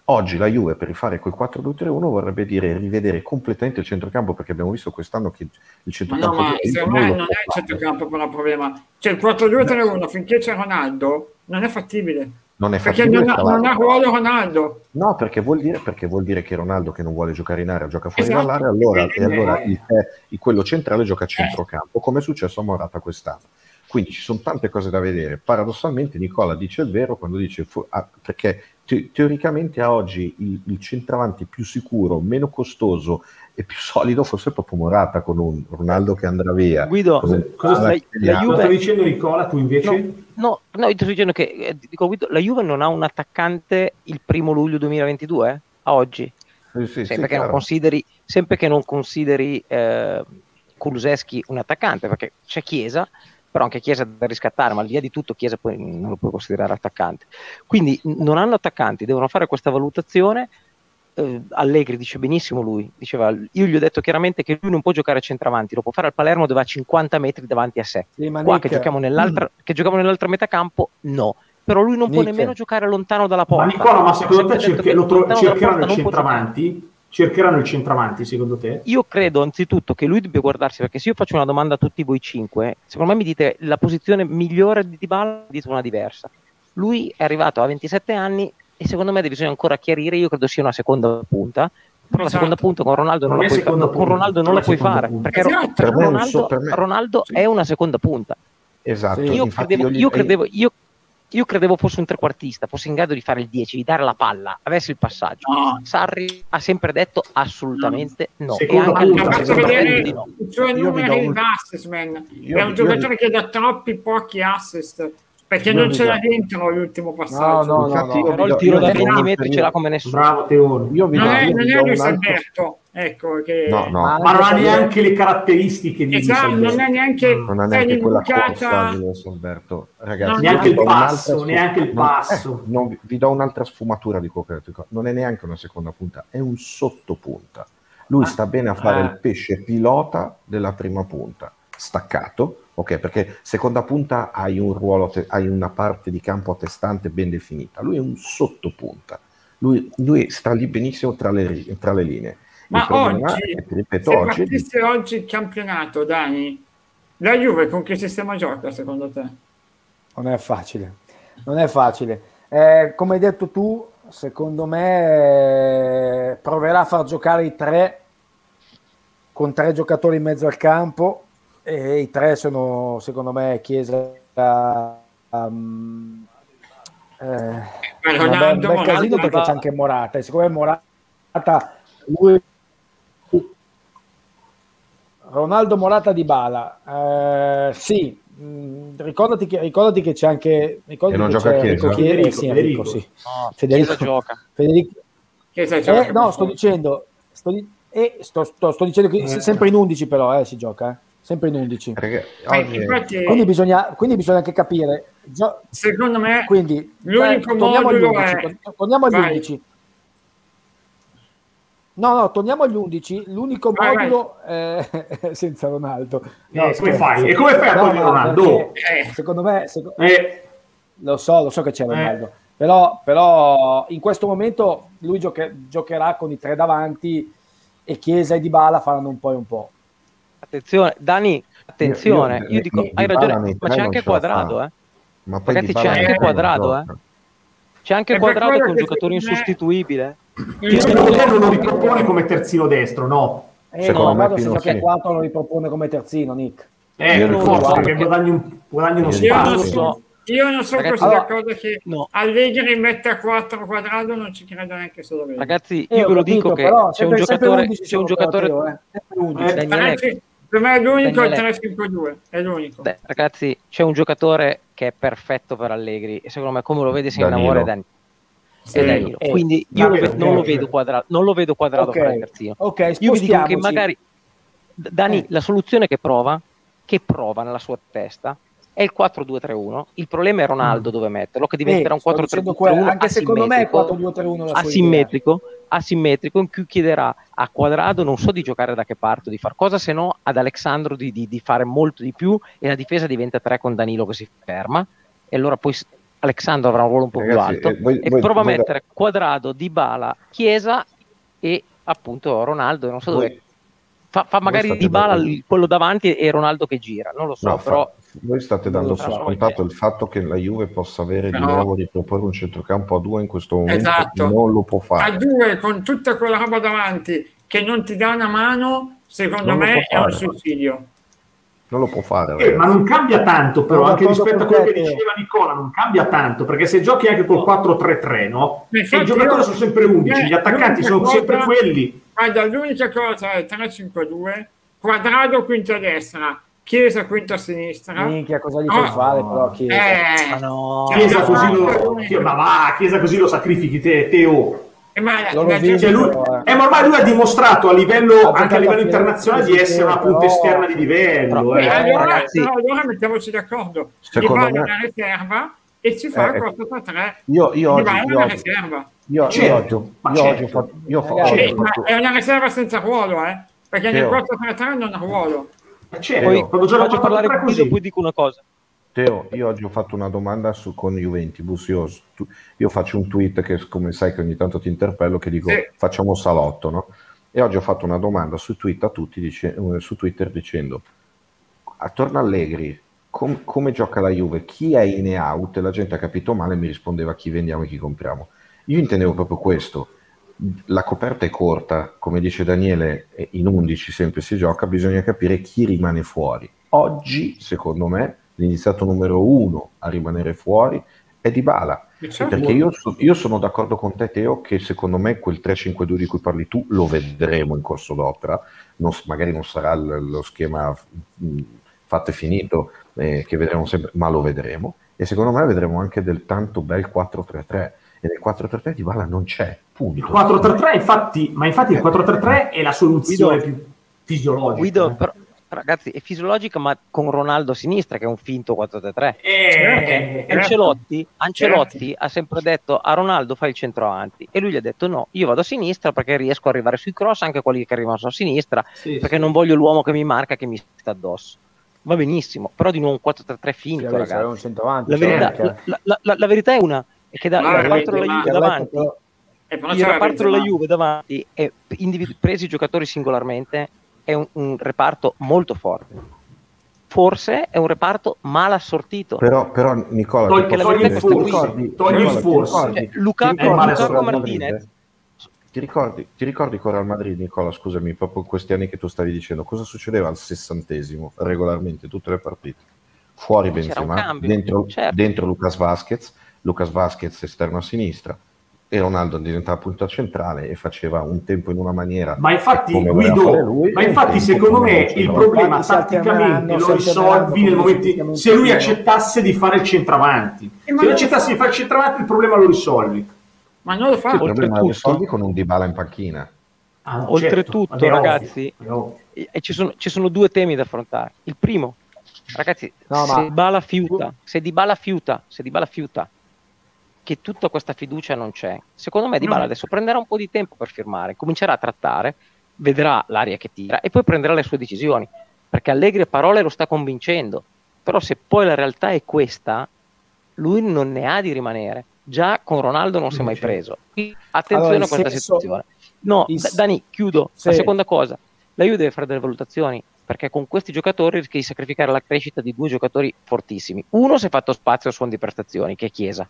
Oggi la Juve per rifare quel 4-2-3-1 vorrebbe dire rivedere completamente il centrocampo perché abbiamo visto quest'anno che il centrocampo no, ma secondo me non è il centrocampo per il problema. Cioè il 4-2-3-1 finché c'è Ronaldo non è fattibile. Non è Perché fattibile, non non ha ruolo Ronaldo. No, perché vuol, dire, perché vuol dire che Ronaldo che non vuole giocare in area gioca fuori Esatto. dall'area, allora, e allora Eh. il, il- quello centrale gioca a centrocampo, come è successo a Morata quest'anno. Quindi ci sono tante cose da vedere. Paradossalmente Nicola dice il vero quando dice fu- ah, perché te- teoricamente a oggi il, il centravanti più sicuro, meno costoso e più solido forse è proprio Morata con un Ronaldo che andrà via. Guido, Cosa- Cosa cosa stai- la? Cosa Juve- stavi dicendo Nicola, tu invece? No, no, io ti sto dicendo che eh, dico, Guido, la Juve non ha un attaccante il primo luglio 2022 eh, a oggi. Sì, sì, sì, sempre, che non consideri, sempre che non consideri eh, Kuluseschi un attaccante, perché c'è Chiesa, però anche Chiesa da riscattare, ma al di là di tutto Chiesa poi non lo puoi considerare attaccante. Quindi non hanno attaccanti, devono fare questa valutazione. Eh, Allegri dice benissimo lui, diceva, io gli ho detto chiaramente che lui non può giocare a centravanti, lo può fare al Palermo dove ha 50 metri davanti a sé. Sì, ma Qua che giochiamo, nell'altra, che giochiamo nell'altra metà campo, no. Però lui non può Nick. nemmeno giocare lontano dalla Ma porta. Nicola, ma secondo te cerche- tro- cercheranno il può centravanti? cercheranno il centravanti, secondo te? Io credo anzitutto che lui debba guardarsi, perché se io faccio una domanda a tutti voi cinque, secondo me mi dite la posizione migliore di Dybala, dite una diversa. Lui è arrivato a 27 anni e secondo me bisogna ancora chiarire, io credo sia una seconda punta, però la Esatto. seconda punta con Ronaldo non, la puoi, seconda con punta, Ronaldo non la puoi fare, punta. perché Esatto. Per Ronaldo, so- per me- Ronaldo è una seconda punta. Esatto. Io credevo, gli- io, credevo, io, io credevo fosse un trequartista, fosse in grado di fare il 10, di dare la palla, avesse il passaggio. No. Sarri ha sempre detto assolutamente no. E Seconda anche punta, faccio vedere no. i suoi Io numeri un- di assist, man. Io- è un io- giocatore che dà troppi pochi assist perché non ce l'ha do- dentro l'ultimo passaggio. No, no, Infatti io no. Però il do- tiro da vi do 20 un metri ce l'ha come nessuno. Bravo Teone. Io vi do, non è, io non è do Luis altro... Alberto, ecco che... No, no, Ma- Ma non ha neanche le caratteristiche di Esatto, Salvini. non è neanche, non ha neanche quella corsa l'imbucata- di Luis Alberto. Ragazzi, No, neanche il do passo, neanche il non- passo. eh, non vi- do un'altra sfumatura di detto. Non è neanche una seconda punta, è un sottopunta. Lui sta bene a fare ah. il pesce pilota della prima punta, staccato, ok? Perché seconda punta hai un ruolo, te- hai una parte di campo a testante ben definita. Lui è un sottopunta. Lui, lui sta lì benissimo tra le, tra le linee. Ma oggi, è, ripeto, se oggi partisse oggi il campionato, Dani, la Juve con che sistema gioca secondo te? Non è facile, non è facile. Eh, come hai detto tu, secondo me eh, proverà a far giocare i tre con tre giocatori in mezzo al campo e i tre sono, secondo me, Chiesa, um, eh, un bel, casino Ronaldo, perché c'è anche Morata. E siccome Morata, lui Ronaldo Morata di Bala, eh, sì, mh, ricordati che, ricordati che c'è anche ricordati E non che gioca c'è Chiesa? Enrico Chiesa, Federico, eh, sì, Federico. sì. No, Federico. Chiesa gioca. Federico, che sai, eh, gioca no, sto dicendo, sto, di- eh, sto- sto- sto dicendo che se- sempre in 11 però eh, si gioca, eh, sempre in 11. perché Eh, oggi- infatti, Quindi bisogna, quindi bisogna anche capire. gio- secondo me, quindi l'unico eh, torniamo agli modulo 11. è- to- Torniamo agli Vai. 11. No, no, torniamo agli 11. L'unico Vai, modulo è senza Ronaldo. No, Eh, come fai? E come fai a togliere no, Ronaldo? perché Eh. Secondo me, seco- Eh, lo so, lo so che c'è Ronaldo, però, però in questo momento lui gioche- giocherà con i tre davanti e Chiesa e Dybala faranno un po' e un po'. Attenzione, Dani, attenzione, Io- io, io- dico, Di- hai ragione, nei ma c'è anche fa. eh. Ma poi Ragazzi, Dybala c'è anche non Quadrado, gioca. C'è anche che è un giocatore insostituibile. il secondo lo ripropone come terzino destro, no? Eh, Secondo no, me se gioca a sì. 4 lo ripropone come terzino, Nick. Eh, Io per non forza, lo so, perché guadagni, un- guadagni uno Io Io non Spazio. io non so Ragazzi, così allora- d'accordo che No. Allegri mette a 4 quadrato, non ci credo neanche se lo vedo. Ragazzi, Eh, io ve lo capito, dico che però c'è un giocatore, 11 c'è un sono giocatore, eh. Sempre 11. Eh, Daniele, Ragazzi, per me è l'unico il Daniele. 3-5-2, è l'unico. Beh, ragazzi, c'è un giocatore che è perfetto per Allegri e secondo me come lo vede si innamora è Dan- Sì. è Danilo. Eh, Quindi io lo Danilo, ve- non, lo vedo quadrato, non lo vedo quadrato Ok, per il terzino. ok, Io vi dico che magari Dani, Eh. la soluzione che prova, che prova nella sua testa è il 4-2-3-1. Il problema è Ronaldo dove metterlo, che diventerà Eh, un sto dicendo quello, 4-3-1 anche secondo me è asimmetrico. 4-2-3-1 la sua asimmetrico, in cui chiederà a Quadrado non so di giocare da che parte, di far cosa, se no ad Alexandro di, di- di fare molto di più e la difesa diventa 3 con Danilo che si ferma. E allora poi Alexandro avrà un ruolo un po' Ragazzi, più alto. eh, voi- e voi- prova a voi- mettere Quadrado, Dybala, Chiesa e appunto Ronaldo, non so Voi- dove fa, fa magari Dybala quello davanti e Ronaldo che gira, non lo so, No, però fa- voi state non dando per scontato il fatto che la Juve possa avere di No. nuovo di proporre un centrocampo a due in questo momento Esatto. non lo può A fare. due con tutta quella roba davanti che non ti dà una mano, secondo Non me è un fare. sussidio. Non lo può fare. Eh, ma non cambia tanto, però, Sono anche rispetto a quello che diceva Nicola, non cambia tanto, perché se giochi anche col 4-3-3, no? Infatti i giocatori io- sono sempre 11, eh, gli attaccanti sono sempre cosa- quelli. Guarda, l'unica cosa è 3-5-2, quadrado quinta a destra, chiesa quinta a sinistra. Minchia, cosa gli No. fai fare però Chiesa? Eh, Ma no. Chiesa la così lo, ma va, Chiesa così lo sacrifichi te, Teo. Eh, ma Cioè, lui, eh. eh, ma ormai lui ha dimostrato a livello, anche a livello internazionale di essere una punta però- esterna di livello. eh. Eh, allora, ragazzi- però allora mettiamoci d'accordo. Secondo Dybala me- una riserva e ci fa Eh, 4-3. Io, io oggi, è io una oggi, riserva. io, io Certo, io certo. oggi ho fatto, io ho fa- Ragazzi, oggi ho Eh, ma fatto- è una riserva senza ruolo, eh? Perché nel Teo. 4-3-3 non ha ruolo. Certo, Poi quando faccio parlare 4-3 Guido, così. poi dico una cosa. Teo, io oggi ho fatto una domanda su, con Juventus. Io, tu- io faccio un tweet che, come sai, che ogni tanto ti interpello, che dico Sì. facciamo salotto, no? E oggi ho fatto una domanda su Twitter, a tutti, dice, eh, su Twitter dicendo, attorno a Allegri, com- come gioca la Juve? Chi è in e out? E la gente ha capito male e mi rispondeva chi vendiamo e chi compriamo. Io intendevo proprio questo. La coperta è corta, come dice Daniele, in 11 sempre si gioca, bisogna capire chi rimane fuori. Oggi, secondo me, l'iniziato numero uno a rimanere fuori è Di Bala. Perché io, so- io sono d'accordo con te, Teo, che secondo me quel 3-5-2 di cui parli tu lo vedremo in corso d'opera. Non magari non sarà lo schema mh, fatto e finito, eh, che vedremo sempre, ma lo vedremo. E secondo me vedremo anche del tanto bel 4-3-3. E nel 4-3-3 Di Bala non c'è, punto. Il 4-3-3, infatti, ma infatti il 4-3-3 è la soluzione Guido- più fisiologica. Guido, eh. però, ragazzi, è fisiologica, ma con Ronaldo a sinistra, che è un finto 4-3-3. Eh, Perché Ancelotti, Ancelotti ha sempre detto a Ronaldo fai il centro avanti e lui gli ha detto no, io vado a sinistra perché riesco ad arrivare sui cross anche quelli che arrivano a sinistra sì, perché sì. non voglio l'uomo che mi marca che mi sta addosso. Va benissimo, però di nuovo un 4-3-3 finto, Sì, ragazzi. un centravanti, La verità, c'era la, la- la- la verità è una, è che da, reparto della ma- Juve davanti, E però il reparto della. Juve davanti è individu- presi i giocatori singolarmente è un, un reparto molto forte. Forse è un reparto mal assortito. Però, però Nicola, Togli- il forse, ti ricordi- togli il forse. ricordi- Cioè, Lukaku, Lukaku con Real Martinez Madrid? Ti ricordi, ti ricordi con Real Madrid, Nicola? Scusami, proprio in questi anni che tu stavi dicendo, cosa succedeva al sessantesimo regolarmente tutte le partite? Fuori Benzema, dentro, certo. dentro Lucas Vasquez, Lucas Vasquez esterno a sinistra e Ronaldo diventava punta centrale e faceva un tempo in una maniera Ma infatti, Guido, lui, ma infatti secondo me il problema tatticamente lo risolvi nel momento se lui accettasse di fare il centravanti. Se lui non accettasse di fare il centravanti il problema lo risolvi. Ma non lo fa. Il problema lo Oltretutto- risolvi con un Dybala in panchina. Ah, no, Oltretutto, certo, vabbè, ragazzi, ovvio, ovvio. ci sono, ci sono due temi da affrontare. Il primo, ragazzi, No, se ma- Dybala fiuta, se Dybala fiuta, se Dybala fiuta che tutta questa fiducia non c'è, secondo me Dybala No. adesso prenderà un po' di tempo per firmare, comincerà a trattare, vedrà l'aria che tira e poi prenderà le sue decisioni, perché Allegri a parole lo sta convincendo, però se poi la realtà è questa, lui non ne ha di rimanere. Già con Ronaldo non si è mai preso. Quindi attenzione Allora, a questa senso- situazione. No, il- Da- Dani, chiudo. Sì. La seconda cosa, la Juve deve fare delle valutazioni perché con questi giocatori rischi di sacrificare la crescita di due giocatori fortissimi. Uno si è fatto spazio a suon di prestazioni, che è Chiesa.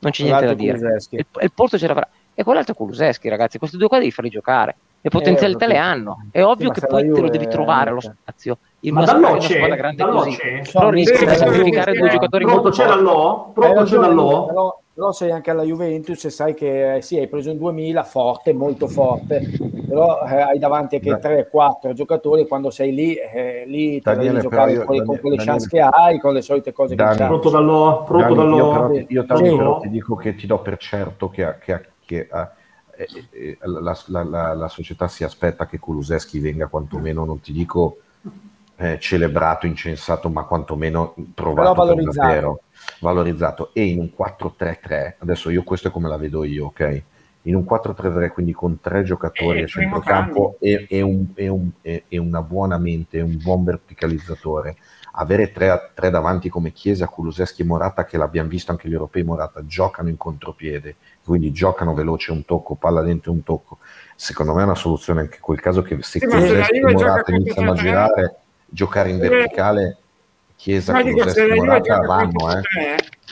Non c'è niente da dire. Il, il posto ce l'avrà. E quell'altro è Kuluseschi, ragazzi. Questi due qua devi farli giocare. Le potenzialità le capito. hanno. È ovvio ma che poi te lo devi trovare lo spazio. In Ma Dallò c'è, Dallò così. c'è. Però rischi sì, di sì, sacrificare sì, due sì. giocatori Pronto molto c'è. Dallò? Pronto c'è Dallò? Però, sei anche alla Juventus e sai che eh, sì, hai preso un 2000 forte, molto forte, però eh, hai davanti anche Beh. 3-4 giocatori quando sei lì, eh, lì te Daniele, devi giocare io- con, con Daniele- quelle Daniele- chance che hai, con le solite cose Dani, che c'hai. Pronto Dallò? Pronto Dani, io Dallò? però, io Dani, Sì. però ti dico che ti do per certo che, che- che, eh, eh, la, la- la- la società si aspetta che Kuluseschi venga quantomeno, non ti dico eh, celebrato, incensato, ma quantomeno provato davvero, valorizzato. E in un 4-3-3, adesso io questo è come la vedo io, ok? In un 4-3-3, quindi con tre giocatori Eh, a centrocampo e, e un- e un- e- una buona mente, e un buon verticalizzatore, avere tre, tre davanti come Chiesa, Kuluseschi e Morata, che l'abbiamo visto anche gli europei, Morata giocano in contropiede, quindi giocano veloce un tocco, palla dentro un tocco. Secondo me è una soluzione anche in quel caso che se Sì, Kuluseschi e Morata iniziano a 4-3-3, girare, giocare in Sì. verticale, Chiesa, Ma dico, se la Juve Morata gioca vanno, eh.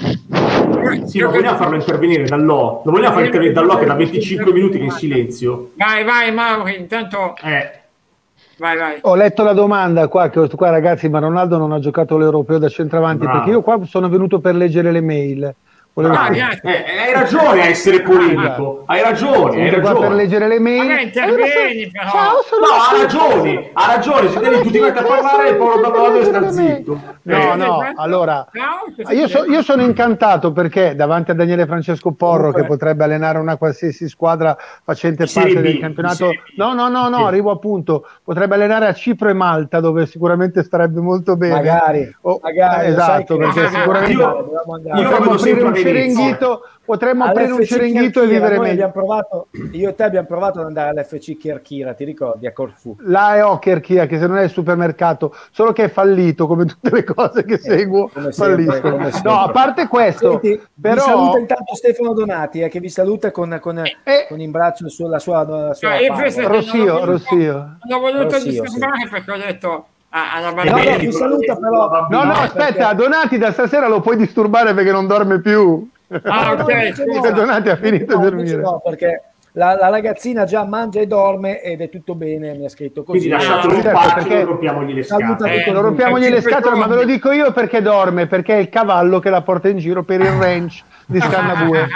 4-3-3, Sì, ma vogliamo farlo intervenire Dallò? Lo vogliamo far intervenire Dallò che da 25 minuti che è in silenzio? Vai, vai, Mauri, intanto Eh, vai, vai. Ho letto la domanda qua, che qua ragazzi, ma Ronaldo non ha giocato l'europeo da centravanti Bravo. perché io qua sono venuto per leggere le mail. Volevo Ah, grazie. eh, hai ragione a essere polemico. Hai ragione, hai qua per ragione. leggere le mail. Intervieni, però. Ciao, sono No, ha ragione, ha ragione. Se devi tutti quanti a parlare, Paolo Dallò deve stare zitto. No, Eh, no, questo? allora Ciao, cosa io, so- io sono incantato perché davanti a Daniele Francesco Porro che potrebbe allenare una qualsiasi squadra facente parte del campionato. No, no, no, no, arrivo appunto. Potrebbe allenare a Cipro e Malta dove sicuramente starebbe molto bene. Magari, Oh, magari, eh, esatto, perché sicuramente io- io lo potremmo aprire sempre un Cerenghito e vivere noi meglio. abbiamo provato, io e te abbiamo provato ad andare all'FC Kirkira, ti ricordi, a Corfu. Là è Occherchia, che se non è il supermercato, solo che è fallito, come tutte le cose che seguo, Eh, come sempre, come sempre. No, a parte questo, Senti, vi però... saluta intanto Stefano Donati, eh, che vi saluta con, con, Eh. con in braccio la sua, la sua Cioè, Rossio, non ho voluto- Rossio. Non ho voluto Rossio, disturbare perché ho detto ah, alla No, bambina. no, vi saluta però. No, no, aspetta, Donati da stasera lo puoi disturbare perché non dorme più. Ah, ok, no. Perché Donati ha finito No, di dormire. no, perché la, la ragazzina già mangia e dorme ed è tutto bene, mi ha scritto così. Quindi lasciatelo in certo, pace, perché- non rompiamogli le scatole. Eh, Non rompiamogli le scatole, ma ve lo dico io perché dorme, perché è il cavallo che la porta in giro per il ranch di Scannabue.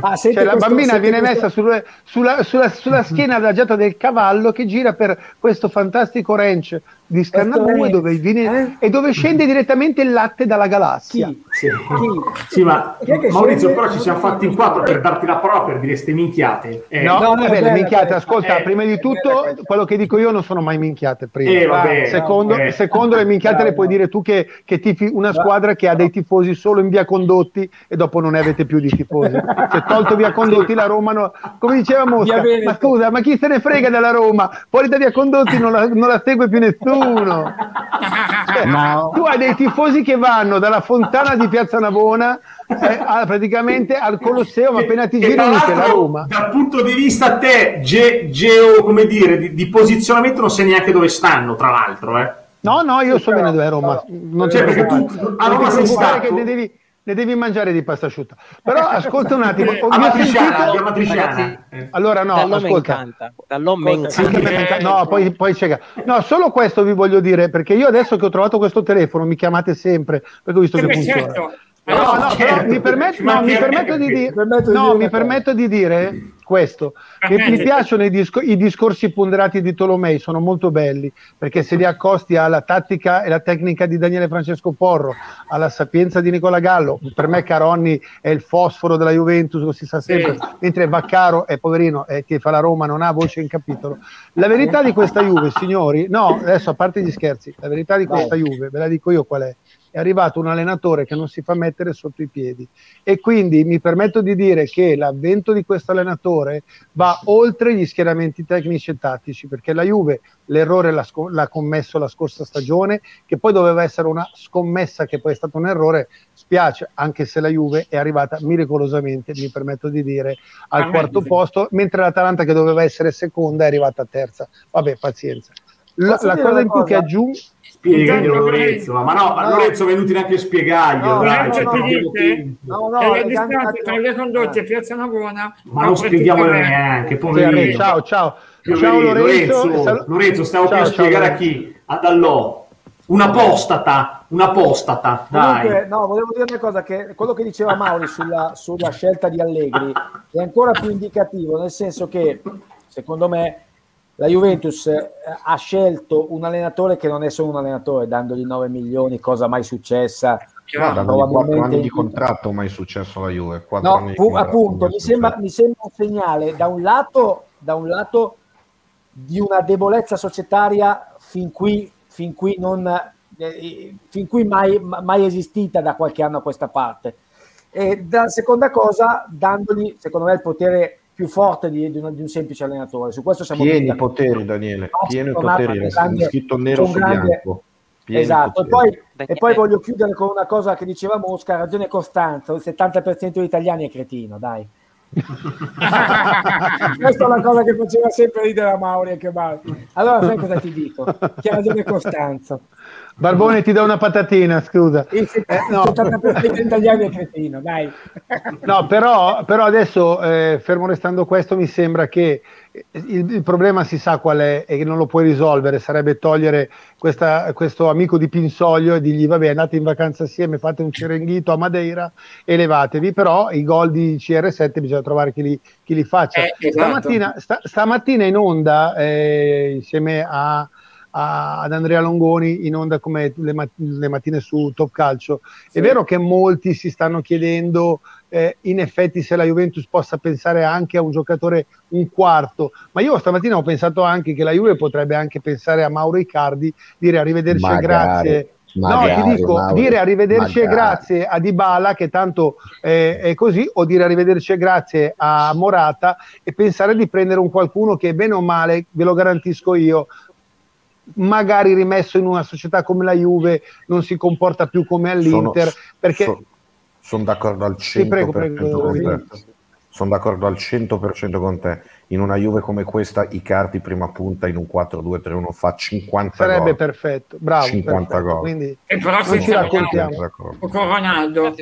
Ah, Cioè la questo- bambina senti viene questo- messa sul- sulla, sulla- sulla schiena adagiata del cavallo che gira per questo fantastico ranch di Scannabue ranch, dove viene- eh? e dove scende direttamente il latte dalla galassia. Chi? Sì. Chi? Sì, ma è Maurizio, scende? però ci siamo fatti in quattro per darti la parola per dire ste minchiate. Eh, No, No, no, è vabbè, le minchiate, ascolta, Eh, prima di è bella tutto, questa. quello che dico io non sono mai minchiate. Prima. Eh, vabbè. Secondo, Eh. secondo le minchiate le puoi dire tu che, che tifi una squadra che ha dei tifosi solo in via Condotti e dopo non ne avete più di tifosi. Se tolto via Condotti la Roma, no- come diceva Mosca, ma scusa, ma chi se ne frega della Roma? Fuori da via Condotti non la, non la segue più nessuno. Cioè, Tu hai dei tifosi che vanno dalla fontana di Piazza Navona eh, a- praticamente al Colosseo, ma appena ti giri c'è la Roma. Dal punto di vista te, ge- geo, come dire, di, di posizionamento non sai neanche dove stanno, tra l'altro, eh. No, no, io so però- bene dove è Roma. Non Cioè, ti perché tu a Roma sei stato? che ne devi, ne devi mangiare di pasta asciutta. Però ascolta un attimo. ho- mi ho matriciana, sentito-. Ragazzi, Eh. Allora no, Dall'uomo ascolta. incanta. Dall'uomo Ascolta, incanta. Eh, no, poi, poi c'è- No, solo questo vi voglio dire, perché io adesso che ho trovato questo telefono mi chiamate sempre, perché ho visto che Beh, funziona. certo. No, Allora, no, certo, però mi, permetto, ci no, mi mancherebbe. permetto di dire, Permetto di no, dire mi una cosa. permetto di dire questo, che mi piacciono i, disco- i discorsi ponderati di Tolomei, sono molto belli, perché se li accosti alla tattica e la tecnica di Daniele Francesco Porro, alla sapienza di Nicola Gallo, per me Caronni è il fosforo della Juventus, lo si sa sempre, Sì. mentre Vaccaro è poverino e che fa la Roma, non ha voce in capitolo. La verità di questa Juve, signori, no, adesso a parte gli scherzi, la verità di questa Juve, ve la dico io qual è. È arrivato un allenatore che non si fa mettere sotto i piedi e quindi mi permetto di dire che l'avvento di questo allenatore va oltre gli schieramenti tecnici e tattici perché la Juve l'errore l'ha, sco- l'ha commesso la scorsa stagione che poi doveva essere una scommessa che poi è stato un errore spiace anche se la Juve è arrivata miracolosamente mi permetto di dire al Ah, quarto sì. posto mentre l'Atalanta che doveva essere seconda è arrivata terza vabbè pazienza la, la cosa in più cosa? che aggiungo Spiegaglielo Intanto- Lorenzo, ma no, ma No. Lorenzo venuti neanche a spiegarglielo, No, dai, no, cioè, no, perdiamo no. No, no, che le è distanze anche- tra le condotte eh. e Piazza Navona Ma non spieghiamolo praticamente- neanche, poverino. ciao ciao ciao Lorenzo Lorenzo, Sal- Lorenzo, stavo Ciao, per ciao, spiegare a chi? Ad Allò. Una postata, una postata, Comunque, dai. no, volevo dire una cosa, che quello che diceva Mauri sulla, sulla scelta di Allegri è ancora più indicativo, nel senso che, secondo me, la Juventus eh, ha scelto un allenatore che non è solo un allenatore, dandogli 9 milioni, cosa mai successa. Chiaro. Probabilmente anni di contratto mai successo alla Juve. No, pu- appunto, mi sembra, mi sembra un segnale da un lato, da un lato di una debolezza societaria fin qui, fin qui, non, eh, fin qui mai, mai esistita da qualche anno a questa parte. E da seconda cosa, dandogli, secondo me, il potere più forte di, di un, di un semplice allenatore. Su questo siamo Pieni d'accordo. poteri, Daniele. Pieni poteri, grande- scritto nero su grande- bianco. Pieni Esatto, e poi, e poi voglio chiudere con una cosa che diceva Mosca, ha ragione Costanzo, il 70% degli italiani è cretino, dai. Questa è una cosa che faceva sempre ridere a Mauri e che Mauri. Allora sai cosa ti dico? Che ha ragione Costanzo. Barbone ti do una patatina scusa Il Eh, no. 70% degli italiani è cretino, dai. No, però, però adesso, eh, fermo restando questo, mi sembra che il, il problema si sa qual è e che non lo puoi risolvere, sarebbe togliere questa- questo amico di Pinsoglio e dirgli vabbè andate in vacanza assieme, fate un cerenghito a Madeira e levatevi, però i gol di CR7 bisogna trovare chi li, chi li faccia. Eh, esatto. stamattina, sta- stamattina in onda, eh, insieme a a- ad Andrea Longoni in onda come le, mat- le mattine su Top Calcio. È vero che molti si stanno chiedendo eh, in effetti se la Juventus possa pensare anche a un giocatore un quarto, ma io stamattina ho pensato anche che la Juve potrebbe anche pensare a Mauro Icardi, dire arrivederci e Magari. grazie no, ti dico, Mauro, dire arrivederci magari. e grazie a Dybala che tanto eh, è così, o dire arrivederci e grazie a Morata e pensare di prendere un qualcuno che bene o male, ve lo garantisco io, magari rimesso in una società come la Juve non si comporta più come all'Inter sono, perché sono, sono d'accordo al 100% sì, prego, prego, con te. Sono d'accordo al 100% con te. In una Juve come questa, i carti prima punta in un 4-2-3-1 fa 50 Sarebbe gol. perfetto, bravo. 50 gol. Quindi e però non ci raccontiamo. Con Ronaldo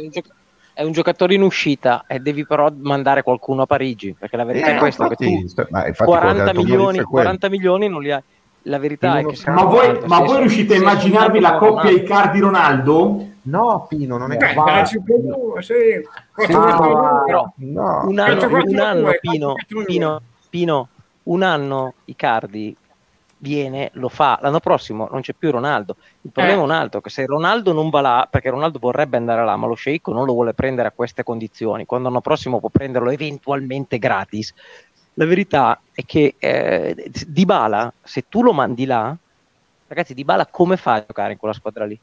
è un giocatore in uscita e devi però mandare qualcuno a Parigi perché la verità eh, è questa infatti, che tu 40 milioni, 40 milioni non li hai la verità è che ma voi, ma voi riuscite a immaginarvi la coppia Icardi Ronaldo? No, Pino, non è Beh, va... sì. Sì, no, però, no. un anno, un anno Pino, Pino, Pino, un anno Icardi viene, lo fa, l'anno prossimo non c'è più Ronaldo. Il problema eh. è un altro, che se Ronaldo non va là, perché Ronaldo vorrebbe andare là, ma lo sceicco non lo vuole prendere a queste condizioni, quando l'anno prossimo può prenderlo eventualmente gratis, la verità è che eh, Dybala, se tu lo mandi là, ragazzi, Dybala come fa a giocare in quella squadra lì?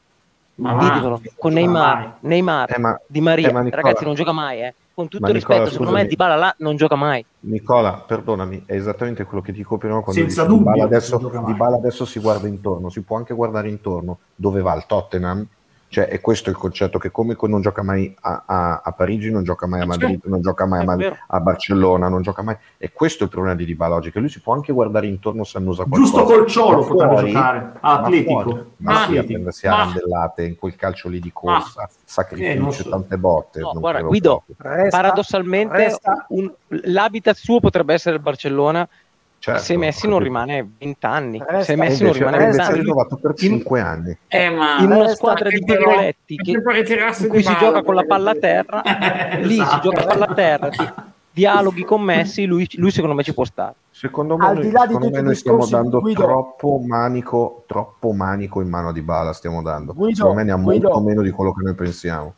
Ma con Neymar, Neymar, eh, ma, Di Maria, eh, ragazzi, non gioca mai, eh. Con tutto il rispetto, Nicola, secondo me Dybala là non gioca mai. Nicola, perdonami, è esattamente quello che dico prima quando Senza dubbio, Dybala adesso, Dybala adesso si guarda intorno, si può anche guardare intorno dove va il Tottenham cioè, è questo il concetto che come non gioca mai a, a, a Parigi, non gioca mai a Madrid, non gioca mai a, a, Barcellona, non gioca mai. E questo è il problema di Dybala oggi, che lui si può anche guardare intorno se annusa qualcosa. Giusto col ciolo potrebbe fuori, giocare, Atletico. Ma, ma sì, a prendersi a randellate in quel calcio lì di corsa, ah. sacrificio, eh, so. tante botte. No, guarda, Guido, resta, paradossalmente resta. Un, l'habitat suo potrebbe essere il Barcellona, Certo, se Messi non rimane 20 anni, resta, se Messi non rimane 20 anni, rinnovato per 5 anni. Eh, ma in una squadra di piccoletti che, in cui si gioca con la palla a terra, lì si esatto. gioca palla a terra, dialoghi con Messi, lui, lui, secondo me ci può stare. Secondo me, noi, secondo me noi stiamo dando Guido. troppo manico, troppo manico in mano a Dybala, stiamo dando. Guido, secondo me ne ha Guido. molto meno di quello che noi pensiamo.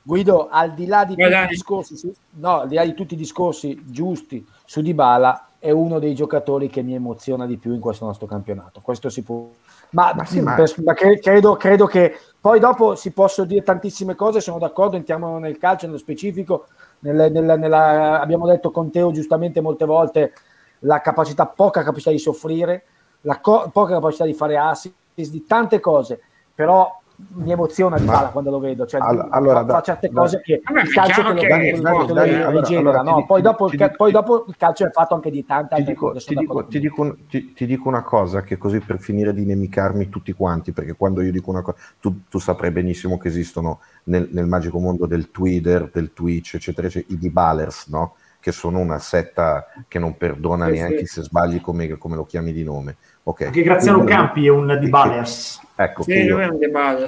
Guido, al di là di tutti i discorsi, no, al di là di tutti i discorsi giusti su Dybala, è uno dei giocatori che mi emoziona di più in questo nostro campionato. Questo si può. Ma, ma, sì, ma... Per, ma credo, credo, che poi dopo si possono dire tantissime cose, sono d'accordo, entriamo nel calcio, nello specifico. Nel, nel, nella, abbiamo detto con Teo giustamente molte volte la capacità, poca capacità di soffrire, la co- poca capacità di fare assist, di tante cose, però mi emoziona di Bala quando lo vedo, cioè, allora, fa, fa certe da, cose che il calcio te lo, che te lo, genera, no? poi, dopo, dico, poi, dopo, il calcio è fatto anche di tante altre dico, cose. Ti dico, ti, dico, ti, ti dico, una cosa che così per finire di nemicarmi tutti quanti, perché quando io dico una cosa, tu, tu saprai benissimo che esistono nel, nel, magico mondo del Twitter, del Twitch, eccetera, eccetera i Dibalers, no? che sono una setta che non perdona sì, neanche sì. se sbagli come, come, lo chiami di nome. Okay. Anche Graziano Quindi, Campi è un Dibalers. Ecco, sì, io,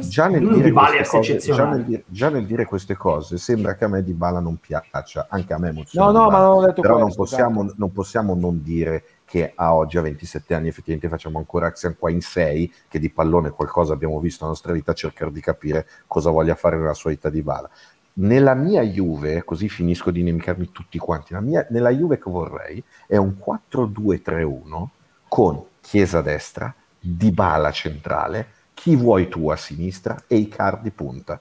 già, nel dire cose, già, nel, già, nel dire queste cose, sembra che a me Di Bala non piaccia, anche a me emoziona. No, no, ma non ho detto Però questo, non, possiamo, esatto. non possiamo non dire che a oggi, a 27 anni, effettivamente facciamo ancora, siamo qua in 6, che di pallone qualcosa abbiamo visto nella nostra vita, cercare di capire cosa voglia fare nella sua vita di Bala. Nella mia Juve, così finisco di nemicarmi tutti quanti, mia, nella Juve che vorrei è un 4-2-3-1 con Chiesa a destra, Dybala centrale, chi vuoi tu a sinistra e Icardi punta.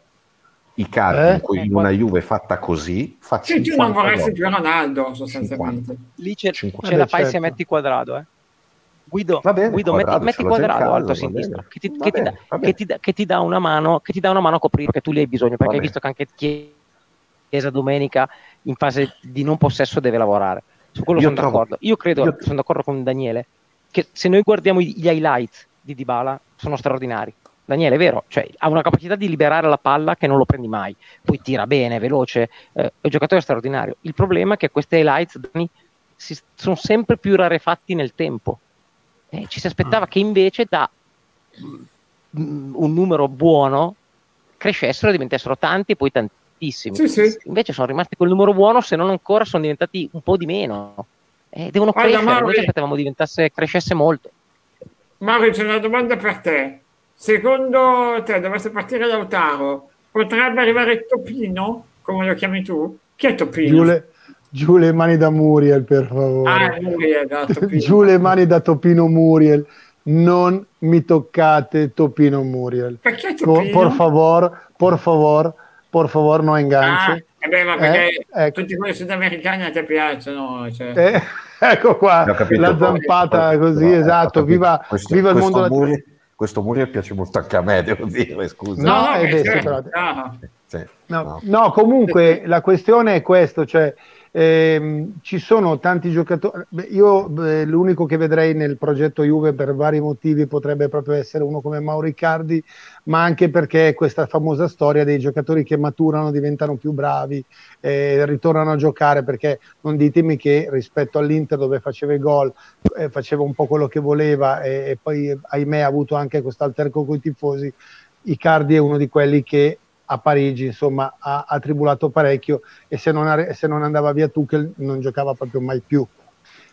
Icardi eh? in una Juve fatta così fa sì, tu non vorresti più Ronaldo sostanzialmente 50. lì c'è, c'è la fai certo. se metti quadrato eh. Guido, bene, Guido quadrado, metti, metti quadrato alto a sinistra che ti, che, bene, ti da, che, ti da, che ti, dà una mano che ti dà una mano a coprire perché tu li hai bisogno perché hai visto che anche Chiesa domenica in fase di non possesso deve lavorare su quello io sono trovo, d'accordo io credo io... sono d'accordo con Daniele che se noi guardiamo gli highlights di Dybala sono straordinari. Daniele è vero, cioè, ha una capacità di liberare la palla che non lo prendi mai, poi tira bene, veloce, eh, è un giocatore straordinario. Il problema è che questi highlights Dani, si, sono sempre più rarefatti nel tempo. Eh, ci si aspettava mm. che invece da mm, un numero buono crescessero e diventassero tanti e poi tantissimi. Sì, sì. Invece sono rimasti quel numero buono, se non ancora sono diventati un po' di meno. Eh, devono crescere, noi ci aspettavamo diventasse, crescesse molto. Mario, c'è una domanda per te. Secondo te, dovesse partire Lautaro, potrebbe arrivare Topino, come lo chiami tu? Chi è Topino? Giù le, giù le mani da Muriel, per favore. Ah, Muriel, da giù le mani da Topino Muriel. non mi toccate Topino Muriel. Perché Por, Topino? por favor, por favor, por favor, no enganche. Ah, beh, ma perché Eh, ecco. tutti quelli sudamericani a te piacciono. Cioè. Eh, ecco qua, capito, la zampata poi- così, ho esatto, capito. viva, Questo- viva il questo mondo Muriel- questo Muriel piace molto anche a me, devo dire, scusa. No, no, eh, beh, sì, certo, però-. Sì, No, no. no, comunque la questione è questo, cioè ehm, ci sono tanti giocatori, beh, io beh, l'unico che vedrei nel progetto Juve per vari motivi potrebbe proprio essere uno come Mauro Icardi, ma anche perché questa famosa storia dei giocatori che maturano, diventano più bravi, eh, ritornano a giocare, perché non ditemi che rispetto all'Inter dove faceva i gol, eh, faceva un po' quello che voleva e, e poi ahimè ha avuto anche quest'alterco con i tifosi, Icardi è uno di quelli che a Parigi insomma ha, ha tribulato parecchio e se non, se non andava via Tuchel non giocava proprio mai più.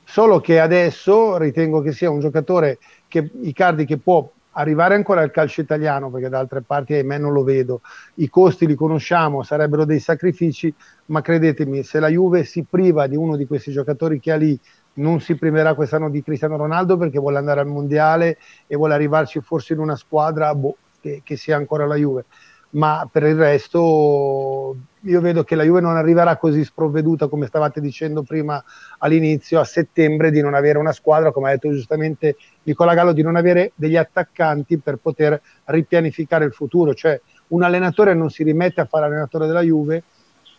Solo che adesso ritengo che sia un giocatore che Icardi che può arrivare ancora al calcio italiano perché da altre parti ahimè non lo vedo. I costi li conosciamo sarebbero dei sacrifici ma credetemi se la Juve si priva di uno di questi giocatori che ha lì non si priverà quest'anno di Cristiano Ronaldo perché vuole andare al mondiale e vuole arrivarci forse in una squadra boh, che, che sia ancora la Juve ma per il resto io vedo che la Juve non arriverà così sprovveduta come stavate dicendo prima all'inizio a settembre di non avere una squadra come ha detto giustamente Nicola Gallo di non avere degli attaccanti per poter ripianificare il futuro. Cioè un allenatore non si rimette a fare allenatore della Juve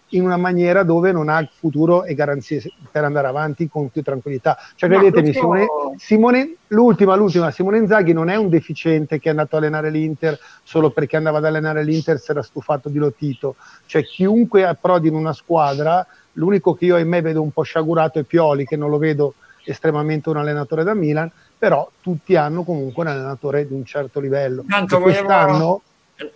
in una maniera dove non ha futuro e garanzie per andare avanti con più tranquillità. Cioè, Ma credetemi, Simone, Simone, l'ultima, l'ultima, Simone Inzaghi non è un deficiente che è andato a allenare l'Inter solo perché andava ad allenare l'Inter si era stufato di Lotito. Cioè, chiunque approdi in una squadra, l'unico che io ahimè vedo un po' sciagurato è Pioli, che non lo vedo estremamente un allenatore da Milan, però tutti hanno comunque un allenatore di un certo livello. Tanto quest'anno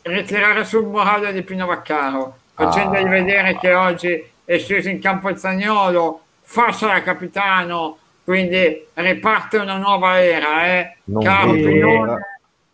ritirare sul morale di Pino Vaccaro, facendogli Ah. vedere che oggi è sceso in campo il Zagnolo, fascia da capitano, quindi riparte una nuova era, eh? Non Caro l'ora.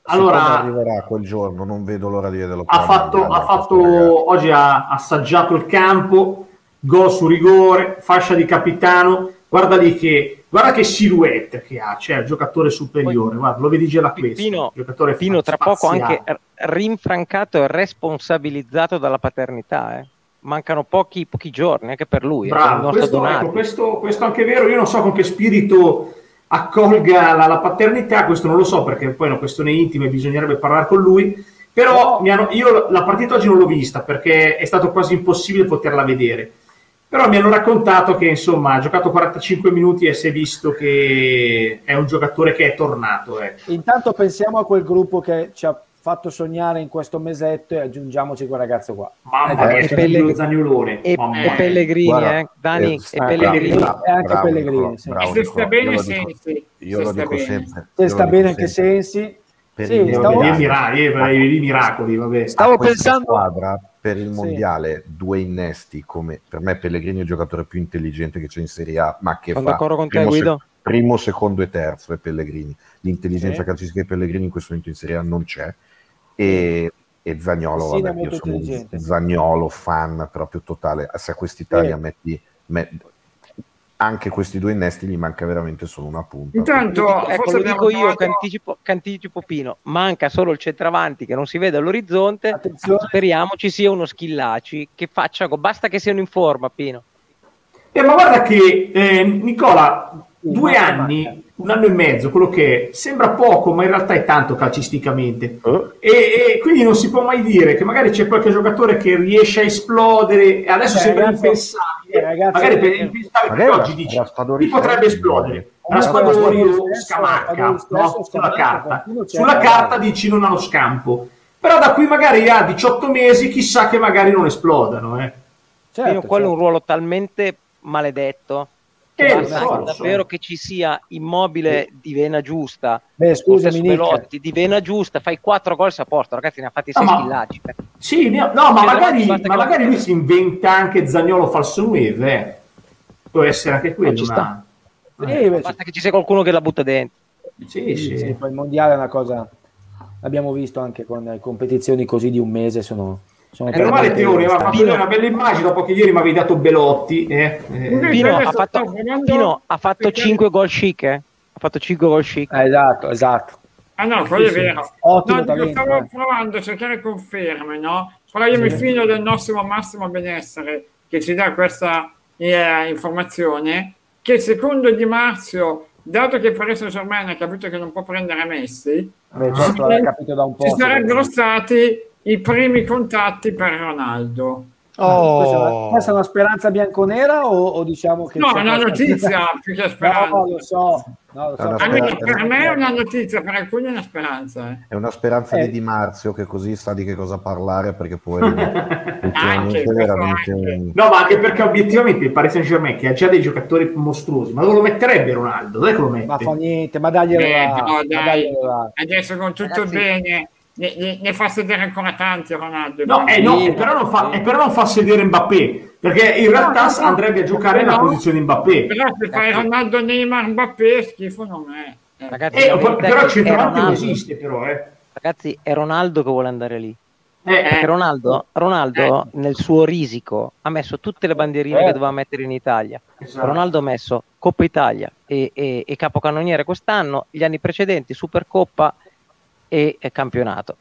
Allora- arriverà quel giorno, non vedo l'ora di vederlo. ha fatto, ha fatto oggi ha assaggiato il campo, gol su rigore, fascia di capitano. Guarda lì che, guarda che silhouette che ha, cioè il giocatore superiore. Guarda, lo vedi già da questo. Pino, giocatore Pino tra poco anche rinfrancato e responsabilizzato dalla paternità. eh. Mancano pochi, pochi giorni anche per lui, eh, Bravo, questo, ecco, questo, questo anche è vero. Io non so con che spirito accolga la, la paternità, questo non lo so perché poi è una questione intima e bisognerebbe parlare con lui. Però mi hanno- io la partita oggi non l'ho vista perché è stato quasi impossibile poterla vedere. Però mi hanno raccontato che insomma ha giocato 45 minuti e si è visto che è un giocatore che è tornato. ecco. Intanto pensiamo a quel gruppo che ci ha fatto sognare in questo mesetto e aggiungiamoci quel ragazzo qua. Mamma Eh, mia, e c'è Pellegrini- lo Zaniolone. E, e. Pellegrini, Guarda, eh. Dani, eh, e sta- Pellegrini. bravo, E anche bravo, Pellegrini, sì. bravo, se sta bene Sensi, Io se lo sta dico bene. sempre. Se sta bene anche. Sensi. Per Sì, stavo- io- i miracoli, vabbè. Stavo pensando- squadra per il Sì. mondiale due innesti come per me Pellegrini è il giocatore più intelligente che c'è in Serie A ma che Sono fa d'accordo con te, primo, Guido. primo, secondo e terzo è Pellegrini l'intelligenza Sì. calcistica di Pellegrini in questo momento in Serie A non c'è e, e Zagnolo Sì, vabbè, io sono un. Zagnolo fan proprio totale se a quest'Italia Sì. metti me- anche questi due innesti gli manca veramente solo una punta Intanto, dico- ecco, forse lo dico abbiamo io trovato- che anticipo, che anticipo Pino. Manca solo il centravanti che non si vede all'orizzonte. Attenzione. Speriamo ci sia uno schillaci che faccia Basta che siano in forma, Pino. Eh, ma guarda che eh, Nicola, due anni, un anno e mezzo, quello che è, sembra poco, ma in realtà è tanto calcisticamente. Eh? E, e quindi non si può mai dire che magari c'è qualche giocatore che riesce a esplodere e adesso Eh, sembra ragazzi, impensabile. eh, ragazzi, magari per eh, impensabile magari perché oggi dici Raspadori chi potrebbe esplodere. Ma Raspadori o Scamacca, no? sulla carta. Sulla carta dici non hanno scampo. Però da qui magari a 18 mesi chissà che magari non esplodano. Eh. Certo, quello è un certo. ruolo talmente maledetto. Eh, che so. davvero che ci sia immobile di vena giusta. Beh, scusami. Belotti di vena giusta, fai 4 gol sei a posto, ragazzi, ne ha fatti No, 6 ma- schillaggi. eh. Sì, ne- no, ma Cioè, magari, ma magari lui si inventa anche Zagnolo falso 9, eh. Può essere anche quello. ci una- Sì, beh, Basta che ci sia qualcuno che la butta dentro. Sì, sì, sì. il mondiale è una cosa l'abbiamo visto anche con eh, competizioni così di un mese sono, sono È normale talmente- Teone, ma Pino- una bella immagine dopo che ieri mi avevi dato Belotti. Eh. Eh, Pino ha fatto, guardando- Pino ha fatto perché- 5 gol chic, eh? Ha fatto 5 gol chic. Eh, esatto esatto Ah no, quello Sì, è sì. vero. Ottimo No, talento, stavo eh. provando a cercare conferme, no? Però io mi Sì. fido del nostro Massimo Benessere che ci dà questa eh, informazione che secondo di Marzio, dato che Paris Saint Germain ha capito che non può prendere Messi, Beh, po'. ci sarebbero stati i primi contatti per Ronaldo. Oh. Questa, è una, questa è una speranza bianconera o, o diciamo che... No, è una notizia più che speranza. No, lo so. No, lo so. Speranza. per me è una notizia, per alcuni è una speranza. eh. È una speranza Eh. di Di Marzio che così sa di che cosa parlare perché poi Anche, veramente anche. No, ma anche perché obiettivamente il Paris Saint Germain che ha già dei giocatori mostruosi, ma dove lo metterebbe Ronaldo? Dove che lo mette? Ma fa niente, ma daglielo Eh, là, no, ma dai. daglielo là. Adesso con tutto Ragazzi- bene, ne, ne- ne fa sedere ancora tanti Ronaldo. No, eh, no, e però non fa, sì. e però non fa sedere Mbappé, perché in realtà no, no. andrebbe a giocare nella posizione Mbappé. Però se fai Ronaldo Neymar Mbappé schifo non è. Eh. Ragazzi, Eh, però è il che centravanti non Ronaldo. esiste, però, eh. Ragazzi, è Ronaldo che vuole andare lì. Eh, eh. Ronaldo, Ronaldo nel suo risico ha messo tutte le bandierine Eh. che doveva mettere in Italia. Esatto. Ronaldo ha messo Coppa Italia e, e- e capocannoniere quest'anno, gli anni precedenti Supercoppa e, campionato.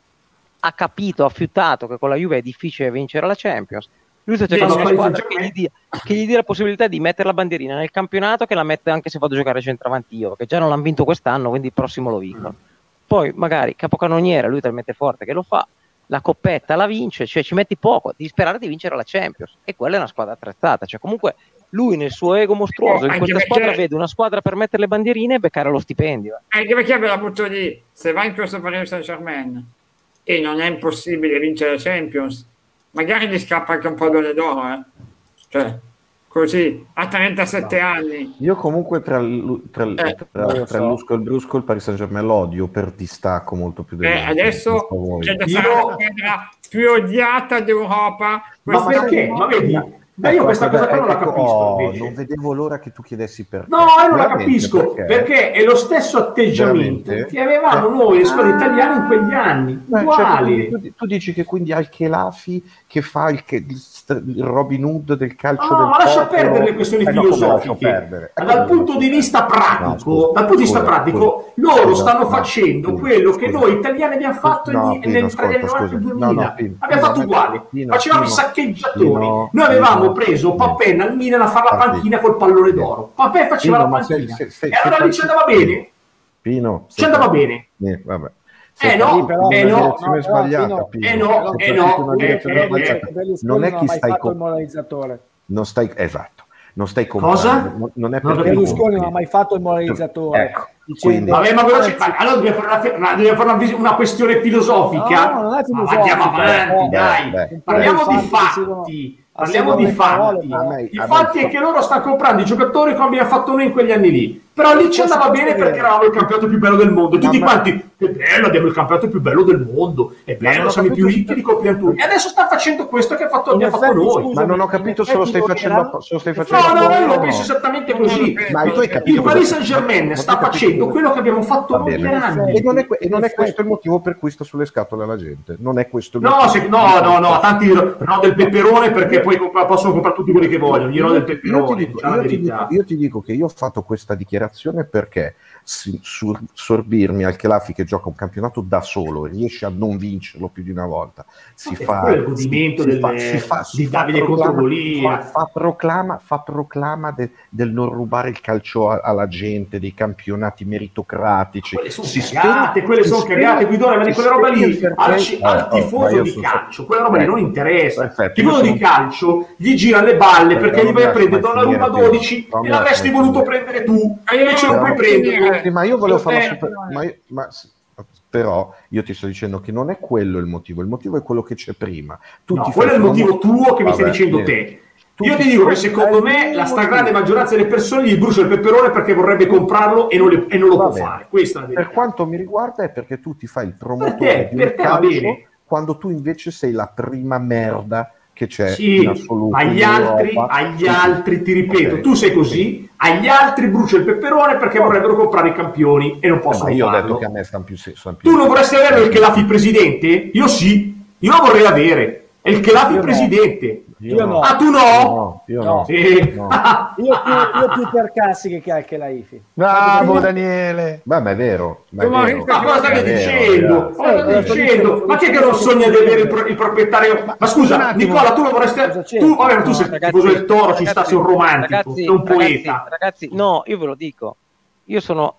Ha capito, ha fiutato che con la Juve è difficile vincere la Champions. Lui sta cercando una squadra che gli, dia, che gli dia la possibilità di mettere la bandierina nel campionato che la mette anche se vado a giocare centravanti io, che già non l'hanno vinto quest'anno, quindi il prossimo lo vincono. Poi magari capocannoniere, lui talmente forte che lo fa, la coppetta la vince, cioè ci metti poco, devi sperare di vincere la Champions e quella è una squadra attrezzata, cioè comunque lui nel suo ego mostruoso in Anche questa perché- squadra vede una squadra per mettere le bandierine e beccare lo stipendio. Anche perché ve la butto lì, se va in questo Paris Saint Germain e non è impossibile vincere la Champions, magari gli scappa anche un pallone d'oro, eh. Cioè, così, a 37 anni. Io comunque tra, tra, Eh, tra- tra so. Lusco e il Brusco il Paris Saint Germain lo odio per distacco molto più del Eh, adesso c'è da Io- fare la squadra più odiata d'Europa. Ma perché? Ma vedi, ma io Ecco, questa ecco, cosa qua non la ecco, capisco. oh, non vedevo l'ora che tu chiedessi perché. No, io non la capisco perché? è lo stesso atteggiamento Veramente? che avevamo noi, le squadre italiane, in quegli anni, Eh, cioè, uguali. tu, tu dici che quindi al Chelafi che fa il, il Robin Hood del calcio No, del ma lascia popolo- perdere le questioni Eh, no, filosofiche. Eh, dal punto di vista pratico, No, scusa, dal punto di vista scusa, pratico, scusa. loro stanno no, facendo quello che noi italiani abbiamo fatto nel ascolta, 1990 scusa. 2000. No, no, Pino, abbiamo fatto uguali. Pino, Facevamo i saccheggiatori. Noi avevamo Pino, preso. Papè al Milan a fare la panchina col pallone d'oro. Papè faceva Pino, la ma panchina. se- se- e allora lì ci andava bene. Pino, Ci andava bene. Eh, vabbè. Eh, Sei no, eh, no, no, sbagliata. Eh, no, Sei eh, no, eh, direzione eh, Non è chi stai com- il moralizzatore. non stai esatto non stai Cosa? comprando non- non è perché Berlusconi non ha mai fatto il moralizzatore. Ecco, Dicendo- quindi- Vabbè, ma cosa ci fa? Allora dobbiamo fare una, una- dobbiamo fare una, una questione filosofica. No, non è Ma filosofica, andiamo avanti, eh. dai. Beh, Parliamo beh. di Fatti fatti. Parliamo di parole, fatti. però. A me- I a me- fatti è che loro stanno comprando i giocatori come abbiamo fatto noi in quegli anni lì. Però lì ci andava bene perché eravamo il campionato più bello del mondo. Tutti Ma- quanti, che bello, abbiamo il campionato più bello del mondo. È bello, siamo i più ricchi, compriamo tutti. E adesso sta facendo questo che ha fatto, abbiamo fatto noi. scusa, ma non ho capito se lo stai facendo se lo stai No, facendo no, no, io lo penso esattamente così. ma tu hai capito Il Paris Saint Germain ma sta facendo quello che abbiamo fatto noi per anni. e non è, e non è questo il motivo per cui sta sulle scatole alla gente non è questo il No, motivo se- no, no, no, tanti no del peperone perché poi possono comprare tutti quelli che vogliono. No del peperone, diciamo la io ti verità. dico- io ti dico che io ho fatto questa dichiarazione perché si- sur- sorbirmi al Chelafi che gioca un campionato da solo riesce a non vincerlo più di una volta si fa il godimento si, si del- fa, si fa- si fa proclama- fa, proclama, fa proclama de- del non rubare il calcio a- alla gente dei campionati meritocratici Quelle sono Si cagate, quelle sono spegne- cagate, Guidone, ma di quella roba lì fair al, al Eh, oh, ma tifoso di calcio, quella roba lì non interessa. Il tifoso di calcio gli gira le balle perché gli vai a prendere Donnarumma mai finire, 12 Pino. Non e l'avresti voluto prendere tu, e invece non puoi prenderlo. Sì, ma io volevo farla Eh, super- ma io- ma però io ti sto dicendo che non è quello il motivo, il motivo è quello che c'è prima. Tu No, ti quello è fai il motivo tuo che mi stai dicendo niente. te. Tu Io ti dico che secondo me la stragrande motivo. maggioranza delle persone gli brucia il peperone perché vorrebbe comprarlo e non, le- e non lo Va può bene. fare. Questa è la Per quanto mi riguarda è perché tu ti fai il promotore Perché? di un calcio quando tu invece sei la prima merda che c'è in Sì, assoluto ma agli in altri, agli altri, ti ripeto, Ok. tu sei così, agli altri brucia il peperone perché vorrebbero comprare i campioni e non Eh, possono ma io ho farlo. detto che a me stanno più, più Tu non vorresti avere il Chelafi presidente? Io sì, io lo vorrei avere. È il no. presidente. Io no. Ah, tu no? No, io no. No. Sì. No. Io più, io più per Cassi che che la IFI. Bravo Daniele. Beh, ma è vero. Ma, è vero. Ma cosa stai È vero, dicendo? Cosa stai Eh, dicendo? Ma chi è che non sogna di avere il, pro- il proprietario? Ma un scusa. Nicola, tu lo vorresti. Tu, vabbè, ma tu No, sei ragazzi, tifoso del toro, ci sta, sei un romantico, ragazzi, sei un poeta. Ragazzi, no, io ve lo dico. Io sono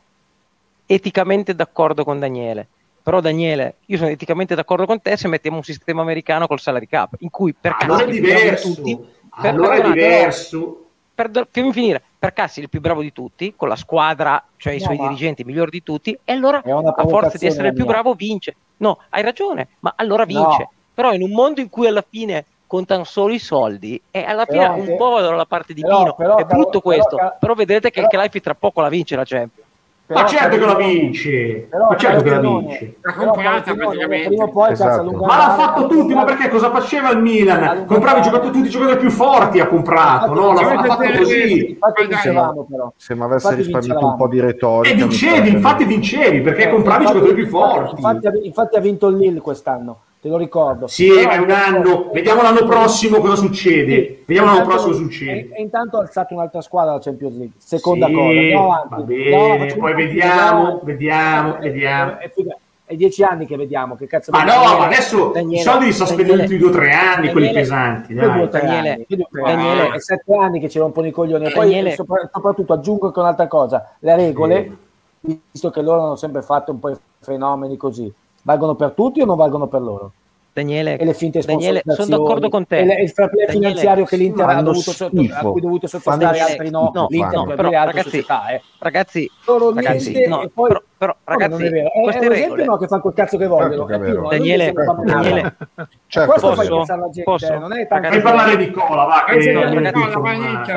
eticamente d'accordo con Daniele. Però Daniele, io sono eticamente d'accordo con te se mettiamo un sistema americano col salary cap, in cui per Allora è Cassi il più bravo di diverso. tutti, per- Allora è diverso. per, fammi finire, per Cassi il più bravo di tutti, con la squadra, cioè i No, suoi ma- dirigenti migliori di tutti, e allora È a forza di essere il più bravo vince. No, hai ragione, ma allora vince. No. Però in un mondo in cui alla fine contano solo i soldi e alla fine Però un anche- po' vado dalla parte di però- Pino, però- è brutto però- questo, però- però, vedrete che però- anche l'Ipi tra poco la vince la Champions. Ma Però- certo che la vince. Però- Ma certo che la però- vince. L'ha comprata praticamente. Esatto. Ma l'ha fatto tutti, ma perché cosa faceva il Milan? Comprava i giocatori, tutti i giocatori più forti ha comprato, no? L'ha fatto così. Vincevamo però. Se mi avesse Infatti risparmiato un po' di E retorica... mi vincevi, infatti vincevi, perché compravi i giocatori più forti. Infatti, ha- infatti ha vinto il Lille quest'anno, te lo ricordo. Sì, Però- ma è un anno. Vediamo l'anno prossimo cosa succede. Vediamo l'anno Intanto- prossimo cosa succede. E, e intanto ha alzato un'altra squadra alla Champions League. Seconda Sì, cosa. Andiamo avanti. va bene, facciamo poi vediamo, vediamo, Eh, vediamo. eh, figa, È dieci anni che vediamo. Che cazzo Ma no, ma adesso Daniele, i soldi li sta spendendo tutti due o tre anni, quelli Daniele, pesanti. Due o Dai. tre Daniele, Daniele. È sette anni che ci rompono i coglioni. E poi sopra- soprattutto aggiungo anche un'altra cosa: le regole, visto che loro hanno sempre fatto un po' i fenomeni così, valgono per tutti o non valgono per loro? Daniele, e le finte Daniele, sono d'accordo con te. e il fair play Daniele, finanziario che l'Inter ha dovuto sotto, a cui ha dovuto sottostare, altri no, schifo, l'Inter fanno. per Però, le altre ragazzi, società. Eh. ragazzi, Loro ragazzi, niente, no, e poi- però, però, ragazzi, non è vero? È, queste è un regole, esempio no, che fanno quel cazzo che vogliono. Certo è è non Daniele, è. Daniele, Certo, Questo che fa è pensare la gente, Posso? eh, non è tanto Fai parlare Nicola, va, che Eh, è no, ragazzi,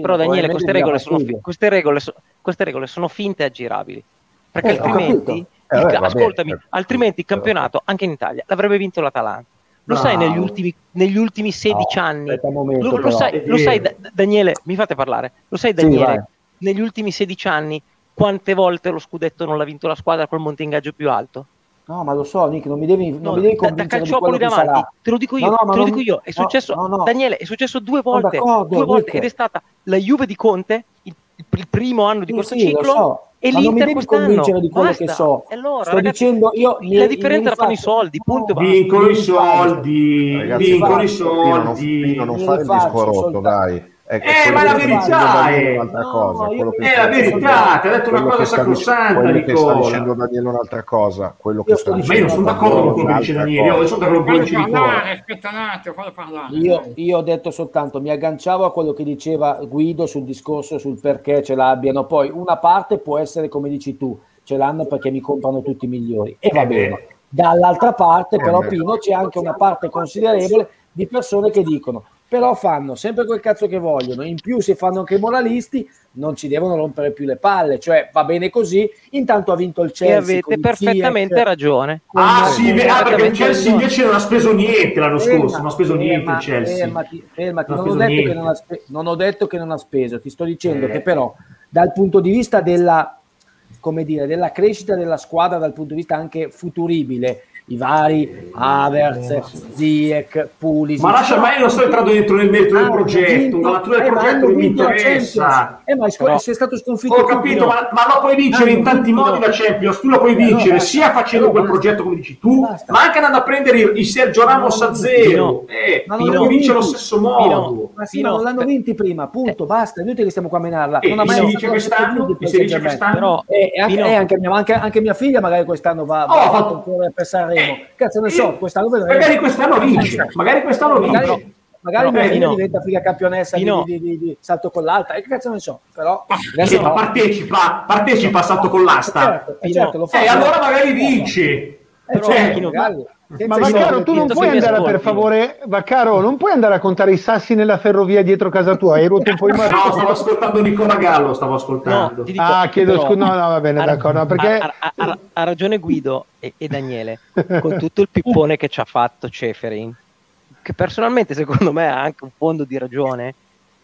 però, Daniele, queste regole, sono, fastidio. fi- queste, regole so- queste regole sono finte e aggirabili. Perché Eh, altrimenti. Eh, vabbè, ca- vabbè, ascoltami, eh, altrimenti il campionato anche in Italia l'avrebbe vinto l'Atalanta. Lo sai Bravo. negli ultimi, negli ultimi 16 No, anni? momento, lo, lo sai, lo sai, Da- Daniele, mi fate parlare. Lo sai, Sì, Daniele, vai. negli ultimi 16 anni quante volte lo scudetto non l'ha vinto la squadra col monte ingaggio più alto? No, ma lo so, Nick, non mi devi, non No, mi devi da, da convincere di calciopoli davanti, sarà. te lo dico io, No, no, te lo dico io, è no, successo, no, no. Daniele, è successo due volte, due volte, Nick. ed è stata la Juve di Conte, il, il primo anno di Sì, questo sì, lo ciclo, so, e ma non mi l'Inter devi convincere di quello Basta. che so. Allora, Sto ragazzi, dicendo io mi- la differenza mi la fanno i soldi, punto. Vincono i soldi, vincono i non, soldi. Non Mi fare il rifaccio disco rotto, soltanto- dai. Ecco, Eh, ma la verità dicendo è- è un'altra No, cosa. io- quello che È sta la dicendo- verità, ti ha detto una cosa sacrosanta, quello che sta dicendo Daniele è un'altra cosa. Quello che Io sta sto Ma io non sono d'accordo con quello che dice Daniele, io sono d'accordo con quello che Fallo dice Nicola. parlare, aspetta un attimo, fallo parlare. Io, io ho detto soltanto, mi agganciavo a quello che diceva Guido sul discorso sul perché ce l'abbiano. Poi una parte può essere come dici tu, ce l'hanno perché mi comprano tutti i migliori e va Eh, bene. Dall'altra parte, Eh, però. Pino, c'è anche una parte considerevole di persone che dicono però fanno sempre quel cazzo che vogliono, in più se fanno anche i moralisti non ci devono rompere più le palle, cioè va bene così, intanto ha vinto il E Chelsea. avete con il perfettamente Ziyech, ragione. Ah sì, beh, ah, perché il Chelsea invece non ha speso niente l'anno Ferma, scorso, non ha speso niente ferma, il Chelsea. Fermati, fermati. Non Non, ho speso detto che niente. non, ha spe- non ho detto che non ha speso, ti sto dicendo Eh. che però dal punto di vista della, come dire, della crescita della squadra, dal punto di vista anche futuribile, i vari Havertz, Ziyech, Pulisic. Ma lascia, ma io non sto entrando dentro nel merito del hanno progetto, vinto- la natura del eh, progetto non mi vinto la interessa. Eh, ma è scu- Però- sei stato sconfitto Ho capito, ma, ma lo puoi vincere in Hanno tanti vinto- modi la Champions, tu la puoi Eh, vincere sia facendo quel basta. progetto come dici tu, Basta. ma anche andando a prendere il, il Sergio Ramos a zero. Eh, Ma lo non puoi vincere allo stesso modo. Ma sì, Pino, ma non l'hanno vinti prima, punto, basta, è inutile che stiamo qua a menarla. Non ha mai si fatto dice la quest'anno? Si dice quest'anno? Però, E anche, mia, anche, anche mia figlia magari quest'anno va, Oh, va ha fatto- a per Sanremo. Cazzo ne so, Eh, quest'anno vedremo. Magari quest'anno vince, magari quest'anno Magari, vince. magari Però, mia figlia Pino- diventa figa campionessa di, Pino- di, di, di salto con l'alta. E che cazzo ne so, però Sì, adesso ma no. partecipa, partecipa a salto con l'asta. Certo, eh, Pino- certo, lo fa. Eh, allora magari vince. Eh, Però, certo, Pino- magari. Ma Vaccaro, tu non puoi andare per favore, Vaccaro, non puoi andare a contare i sassi nella ferrovia dietro casa tua, hai rotto un po' i No, stavo ascoltando Nicola Gallo, stavo ascoltando. No, dico- Ah, chiedo scusa, no, no, va bene, ha- d'accordo, no, perché ha, ha- ha- ha ragione Guido e, e Daniele con tutto il pippone che ci ha fatto Ceferin, che personalmente secondo me ha anche un fondo di ragione.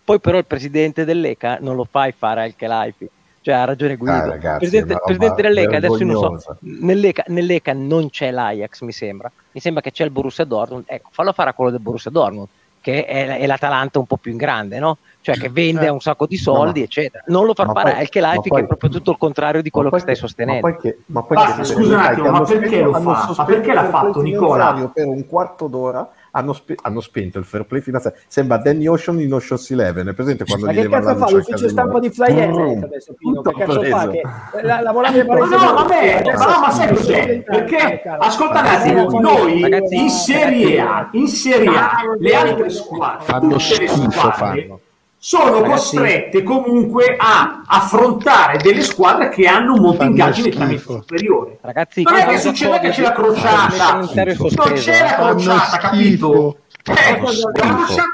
Poi, però, il presidente dell'ECA non lo fai fare al Kelaifi. Cioè, ha ragione Guido. Ah, ragazzi, presidente, dell'ECA, adesso io non so, nell'ECA, nell'ECA non c'è l'Ajax, mi sembra. Mi sembra che c'è il Borussia Dortmund. Ecco, fallo fare a quello del Borussia Dortmund. che è, è l'Atalanta un po' più in grande, no? Cioè che vende Eh. un sacco di soldi, ma- eccetera. Non lo fa ma fare poi- il che è proprio tutto il contrario di quello che stai sostenendo. Ma poi che, ma poi Basta, che- scusa un attimo, ma perché lo fa? Ma perché l'ha fatto, Nicola? Per un quarto d'ora hanno, spe- hanno spento il fair play finanziario. Sembra Danny Ocean in Ocean's Eleven. È presente quando Ma gli che cazzo fa l'ufficio stampa di Flyer Brum, adesso Pino? tutto Che cazzo fa? Che la, lavorava in Ma no, vabbè, ma no, ma sai cos'è? Perché, ascolta un attimo, noi Ragazzi, in Serie A, in Serie A, le altre squadre, Fanno tutte le schifo, squadre, fanno. Sono Ragazzi. costrette comunque a affrontare delle squadre che hanno un monte Fanno ingaggio nettamente superiore. Ragazzi, Non è che succede che c'è la crociata, non c'è la eh. Crociata, capito? Eh, la crociata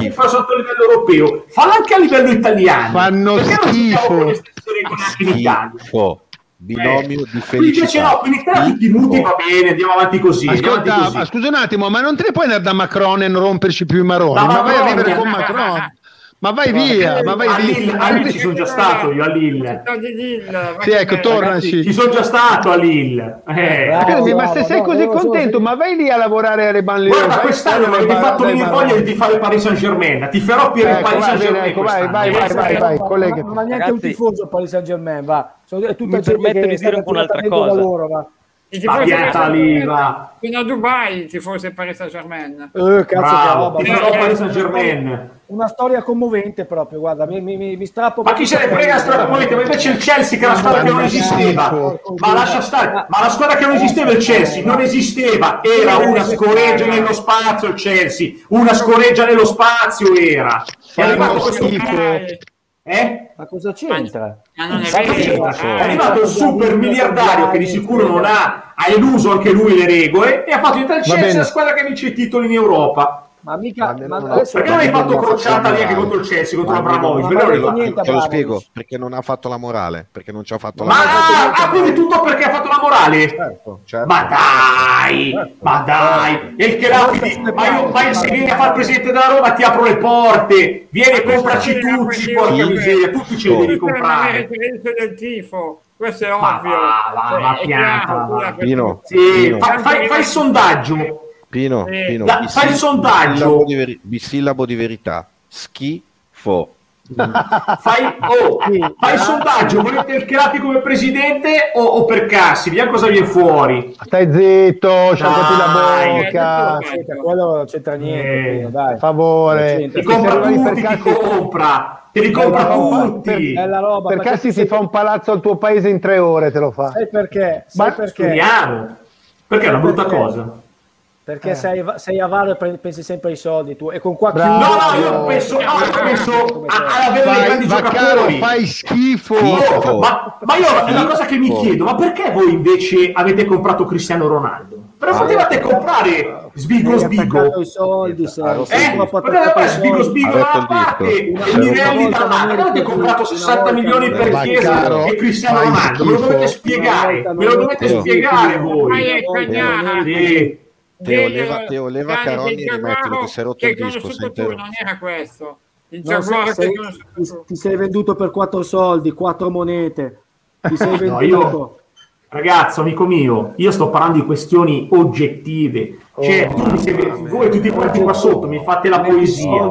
è fa sotto livello europeo, falla anche a livello italiano. Fanno Perché non schifo. facciamo con le stesse regole anche in Italia? Schifo. Binomio Eh, di Qui invece felicità. no, quindi te tutti muti va bene, andiamo avanti così. andiamo avanti Ascolta, così. ma scusa un attimo, ma non te ne puoi andare da Macron e non romperci più i maroni? Da ma vai a vivere con Macron. Ma vai via, ma vai a Lille, via. a Lille ci sono già stato io a Lille. Lille, Sì, ecco, tornaci. Ci sono già stato a Lille. Eh. Bravo. Ma se sei no, così contento, ma vai lì a lavorare alle banlieue. Guarda, vai quest'anno mi a avete fare fatto venire voglia di fare Paris Saint Germain. Ti farò il Ecco, Paris vai, Saint bene, Germain. ecco, vai, vai, vai, vai, vai, collega. Non ha neanche un tifoso Paris Saint Germain, va. Sono, è tutta Mi gente che di è stata dire un po' un'altra cosa. da loro, va. I tifosi Spavviata del- lì, va. Fino a Dubai ti fosse Paris Saint Germain. Eh, cazzo che roba. Paris Saint Germain. Una storia commovente proprio, guarda, mi, mi, mi, strappo. Ma chi se ne frega la squadra commovente? Ma invece il Chelsea che è una squadra che non esisteva. Ma lascia stare, ma la squadra che non esisteva il Chelsea non esisteva, era una scoreggia nello spazio il Chelsea, una scoreggia nello spazio era. È arrivato questo schifo. Eh? Ma cosa c'entra? Ma non è vero. c'entra? È arrivato il super miliardario che di sicuro non ha, ha eluso anche lui le regole e ha fatto diventare il Va Chelsea bene. la squadra che vince i titoli in Europa. Ma mica. Ma Ma adesso Perché non hai fatto crociata lì anche contro il Chelsea, contro Ma niente, Te lo Abramovic. spiego perché non ha fatto la morale. Perché non ci ha fatto la Ma morale. ah, quindi tutto perché ha fatto la morale? Certo, certo. Ma dai, ma dai, e il che la ma io ma se vieni a fare il presidente della Roma ti apro le porte, vieni e compraci tutti, porca miseria, tutti ce li devi comprare. del tifo, questo è Ma ovvio. va, va, Cioè, va, pianta, Pino, Sì, Pino, fa- fai, fai il sondaggio. Pino, Eh, Pino, da- bisil- fai il sondaggio. bisillabo di, veri- bisillabo di verità. Schifo. Fai, oh, fai il sondaggio, volete il Cherati come presidente o, o per Cassi? Vediamo cosa viene fuori. Stai zitto, sciacquati la Dai. bocca. Eh, quello non c'entra niente, Eh. Dai. Per favore. Ti compra per tutti, ti compra, te li compra tutti. Bella roba. Per perché Cassi si fa un palazzo al tuo paese in tre ore, te lo fa. Sai perché? Sai Ma perché? Speriamo. Perché è una brutta Perché? cosa. Perché Eh. sei, sei avaro e pre- pensi sempre ai soldi tu. E con qua Bravo. No, no, io penso, no, io penso a, a avere dei grandi giocatori. fai schifo. Oh, ma, ma io è una cosa che mi chiedo, ma perché voi invece avete comprato Cristiano Ronaldo? Però potevate comprare Sbigo Sbigo. ai soldi, sei, sei Eh, ai fare Sbigo. Sbigo da parte e Mirelli una dall'altra. volta Perché avete comprato una 60 volta milioni per Chiesa e Cristiano Ronaldo? Me lo dovete schifo. spiegare, me lo dovete spiegare Ma voi. è cagnara. Sì. Teo, leva- Teo, leva Caroni e rimettilo, che si è rotto il disco, tu, non era questo. Il No, Giaguaro sei- ti, tu. ti sei venduto per quattro soldi, quattro monete. Ti sei venduto. No, io, ragazzo, amico mio, io sto parlando di questioni oggettive. Cioè, Oh, tu mi sei- voi tutti quanti qua sotto mi fate la poesia.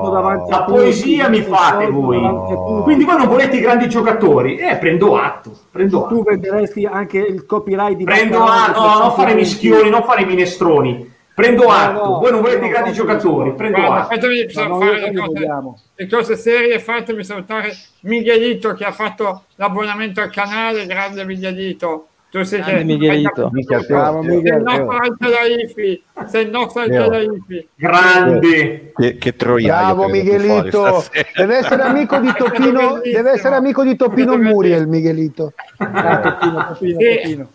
La poesia mi fate voi. tutti. Quindi voi non volete i grandi giocatori? Eh, prendo atto. Prendo tu atto. venderesti anche il copyright di Prendo atto. No, non fare 120. mischioni, non fare minestroni. Prendo No, atto. no, voi non volete no, i grandi no, giocatori. no. Prendo Guarda, atto. fatemi fare le cose, le cose serie, fatemi salutare Miguelito che ha fatto l'abbonamento al canale, grande Miguelito. Tu sei Grande. Minchia, sei bravo, il Miguel. nostro Altera Ifi, sei il nostro Teo. Altera Ifi. Grande. Che, che troiaio Bravo Miguelito, deve essere amico di Topino, deve essere amico di Topino. Muriel, Miguelito. Ah, Topino, Topino. Topino.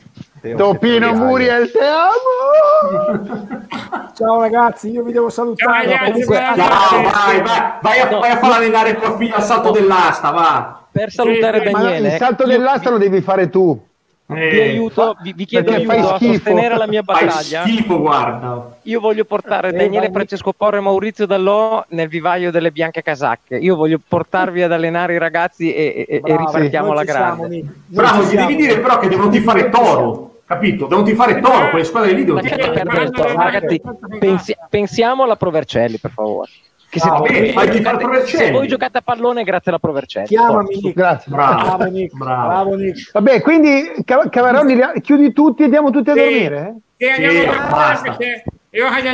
Topino. Muriel, te amo! Ciao ragazzi, io vi devo salutare. Ciao, ragazzi, Ciao, vai, vai, vai a, vai a far allenare tua figlia al salto dell'asta, va. Per salutare Sì, Daniele, il salto io dell'asta lo devi fare tu. vi Eh, aiuto, vi, vi chiedo Perché fai aiuto a schifo. sostenere la mia Fai battaglia. schifo, guarda. Io voglio portare Eh, Daniele. Francesco Porro e Maurizio Dallò nel vivaio delle bianche casacche. Io voglio portarvi ad allenare i ragazzi e, e- e ripartiamo alla siamo, grande. Noi Bravo, siamo. devi dire però che devono fare toro, capito? Devono fare toro, quelle squadre lì devono Sì, guarda, sto- guarda, ragazzi, guarda, pensi- pensiamo alla Provercelli, per favore. Che se, Ah, voi, bene, fai di far giocate, Provercelli. se voi giocate a pallone, grazie alla Provercelli. Chiamami. Nick. Grazie. Bravo. Bravo Nick. Bravo. Bravo Nick. Vabbè, quindi Ca- Cavaronni, li- chiudi tutti e andiamo tutti a Sì. dormire? Sì, andiamo Sì, a dormire basta. è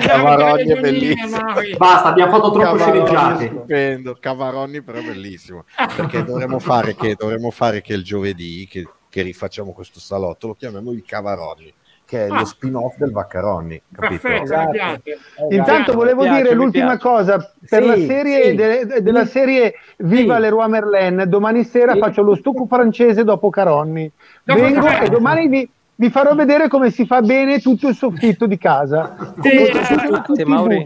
Cavarogni è bellissimo. Basta, abbiamo fatto Cavaronni sceneggiate. stupendo, Cavaronni però bellissimo perché dovremmo fare che, dovremmo fare che il giovedì che, che rifacciamo questo salotto lo chiamiamo il Cavaronni che è Ah. lo spin-off del Vaccaroni, capito? Perfetto, Esatto. Esatto. Intanto volevo piace, dire l'ultima cosa per Sì, la serie sì. de- della serie Viva Sì. Leroy Merlin. Domani sera Sì. faccio lo stucco francese dopo Caronni. Dopo Vengo e domani vi, vi farò vedere come si fa bene tutto il soffitto di casa. Sì, Come eh, Mauri.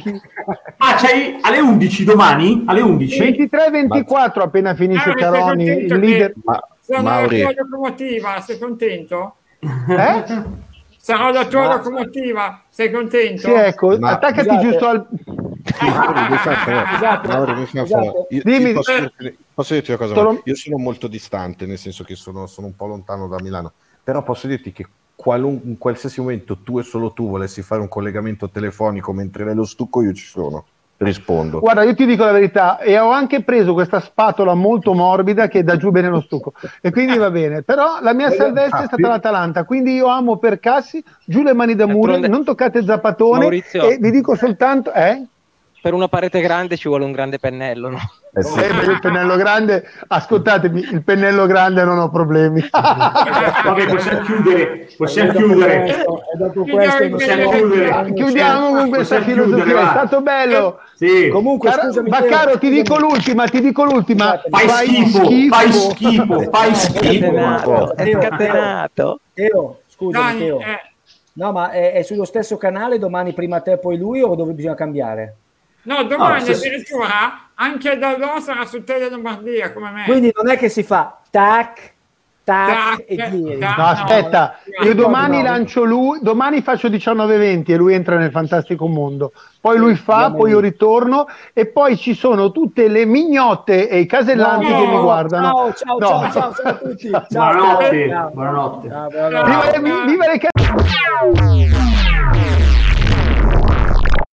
Ah, c'hai alle 11 domani? Alle 11? 23-24 appena finisce sei Caronni, il leader. ma Sono Mauri la tua locomotiva, sei contento? Eh? Sarò la tua Ma- locomotiva, sei contento? Sì, ecco, Ma- attaccati Scusate. giusto al... Mauri, mi fa favore. Esatto. Mauri, mi fa Esatto. favore. Io- Dimmi- io posso, dirti, posso dirti una cosa? Mauri? Io sono molto distante, nel senso che sono, sono un po' lontano da Milano, Però posso dirti che qualun- in qualsiasi momento tu e solo tu volessi fare un collegamento telefonico mentre nello stucco, io ci sono. Rispondo. Guarda, io ti dico la verità, e ho anche preso questa spatola molto morbida che dà giù bene lo stucco, e quindi va bene. Però la mia salvezza è stata l'Atalanta, quindi io amo per Cassi, giù le mani da muro, non toccate Zappatone, Maurizio. e vi dico soltanto, eh? Per una parete grande ci vuole un grande pennello, no? Eh sì. Eh, per il pennello grande, ascoltatemi, il pennello grande non ho problemi. Vabbè, possiamo chiudere. Possiamo chiudere. questo- dopo Chiudiamo questo il Possiamo Bene, chiudere. Chiudiamo con questa chiudere, filosofia, è stato bello. Sì. Comunque, Cara- scusami, Baccaro, ti dico l'ultima, ti dico l'ultima. Fai schifo, fai schifo, fai schifo. È scatenato. Teo, scusami Teo. eh, No, ma è, è sullo stesso canale domani prima te poi lui o dove bisogna cambiare? No, domani No, addirittura anche da loro sarà su Tele Lombardia come me. Quindi non è che si fa tac, tac, Tac, e giri. No, aspetta, io domani lancio lui, domani faccio 19-20 e lui entra nel fantastico mondo. Poi lui fa, poi io ritorno e poi ci sono tutte le mignotte e i casellanti No, che mi guardano. Ciao, ciao, No. ciao, ciao, ciao a tutti. Ciao, Buonanotte, ciao. buonanotte. Ciao, buonanotte. Viva le, viva le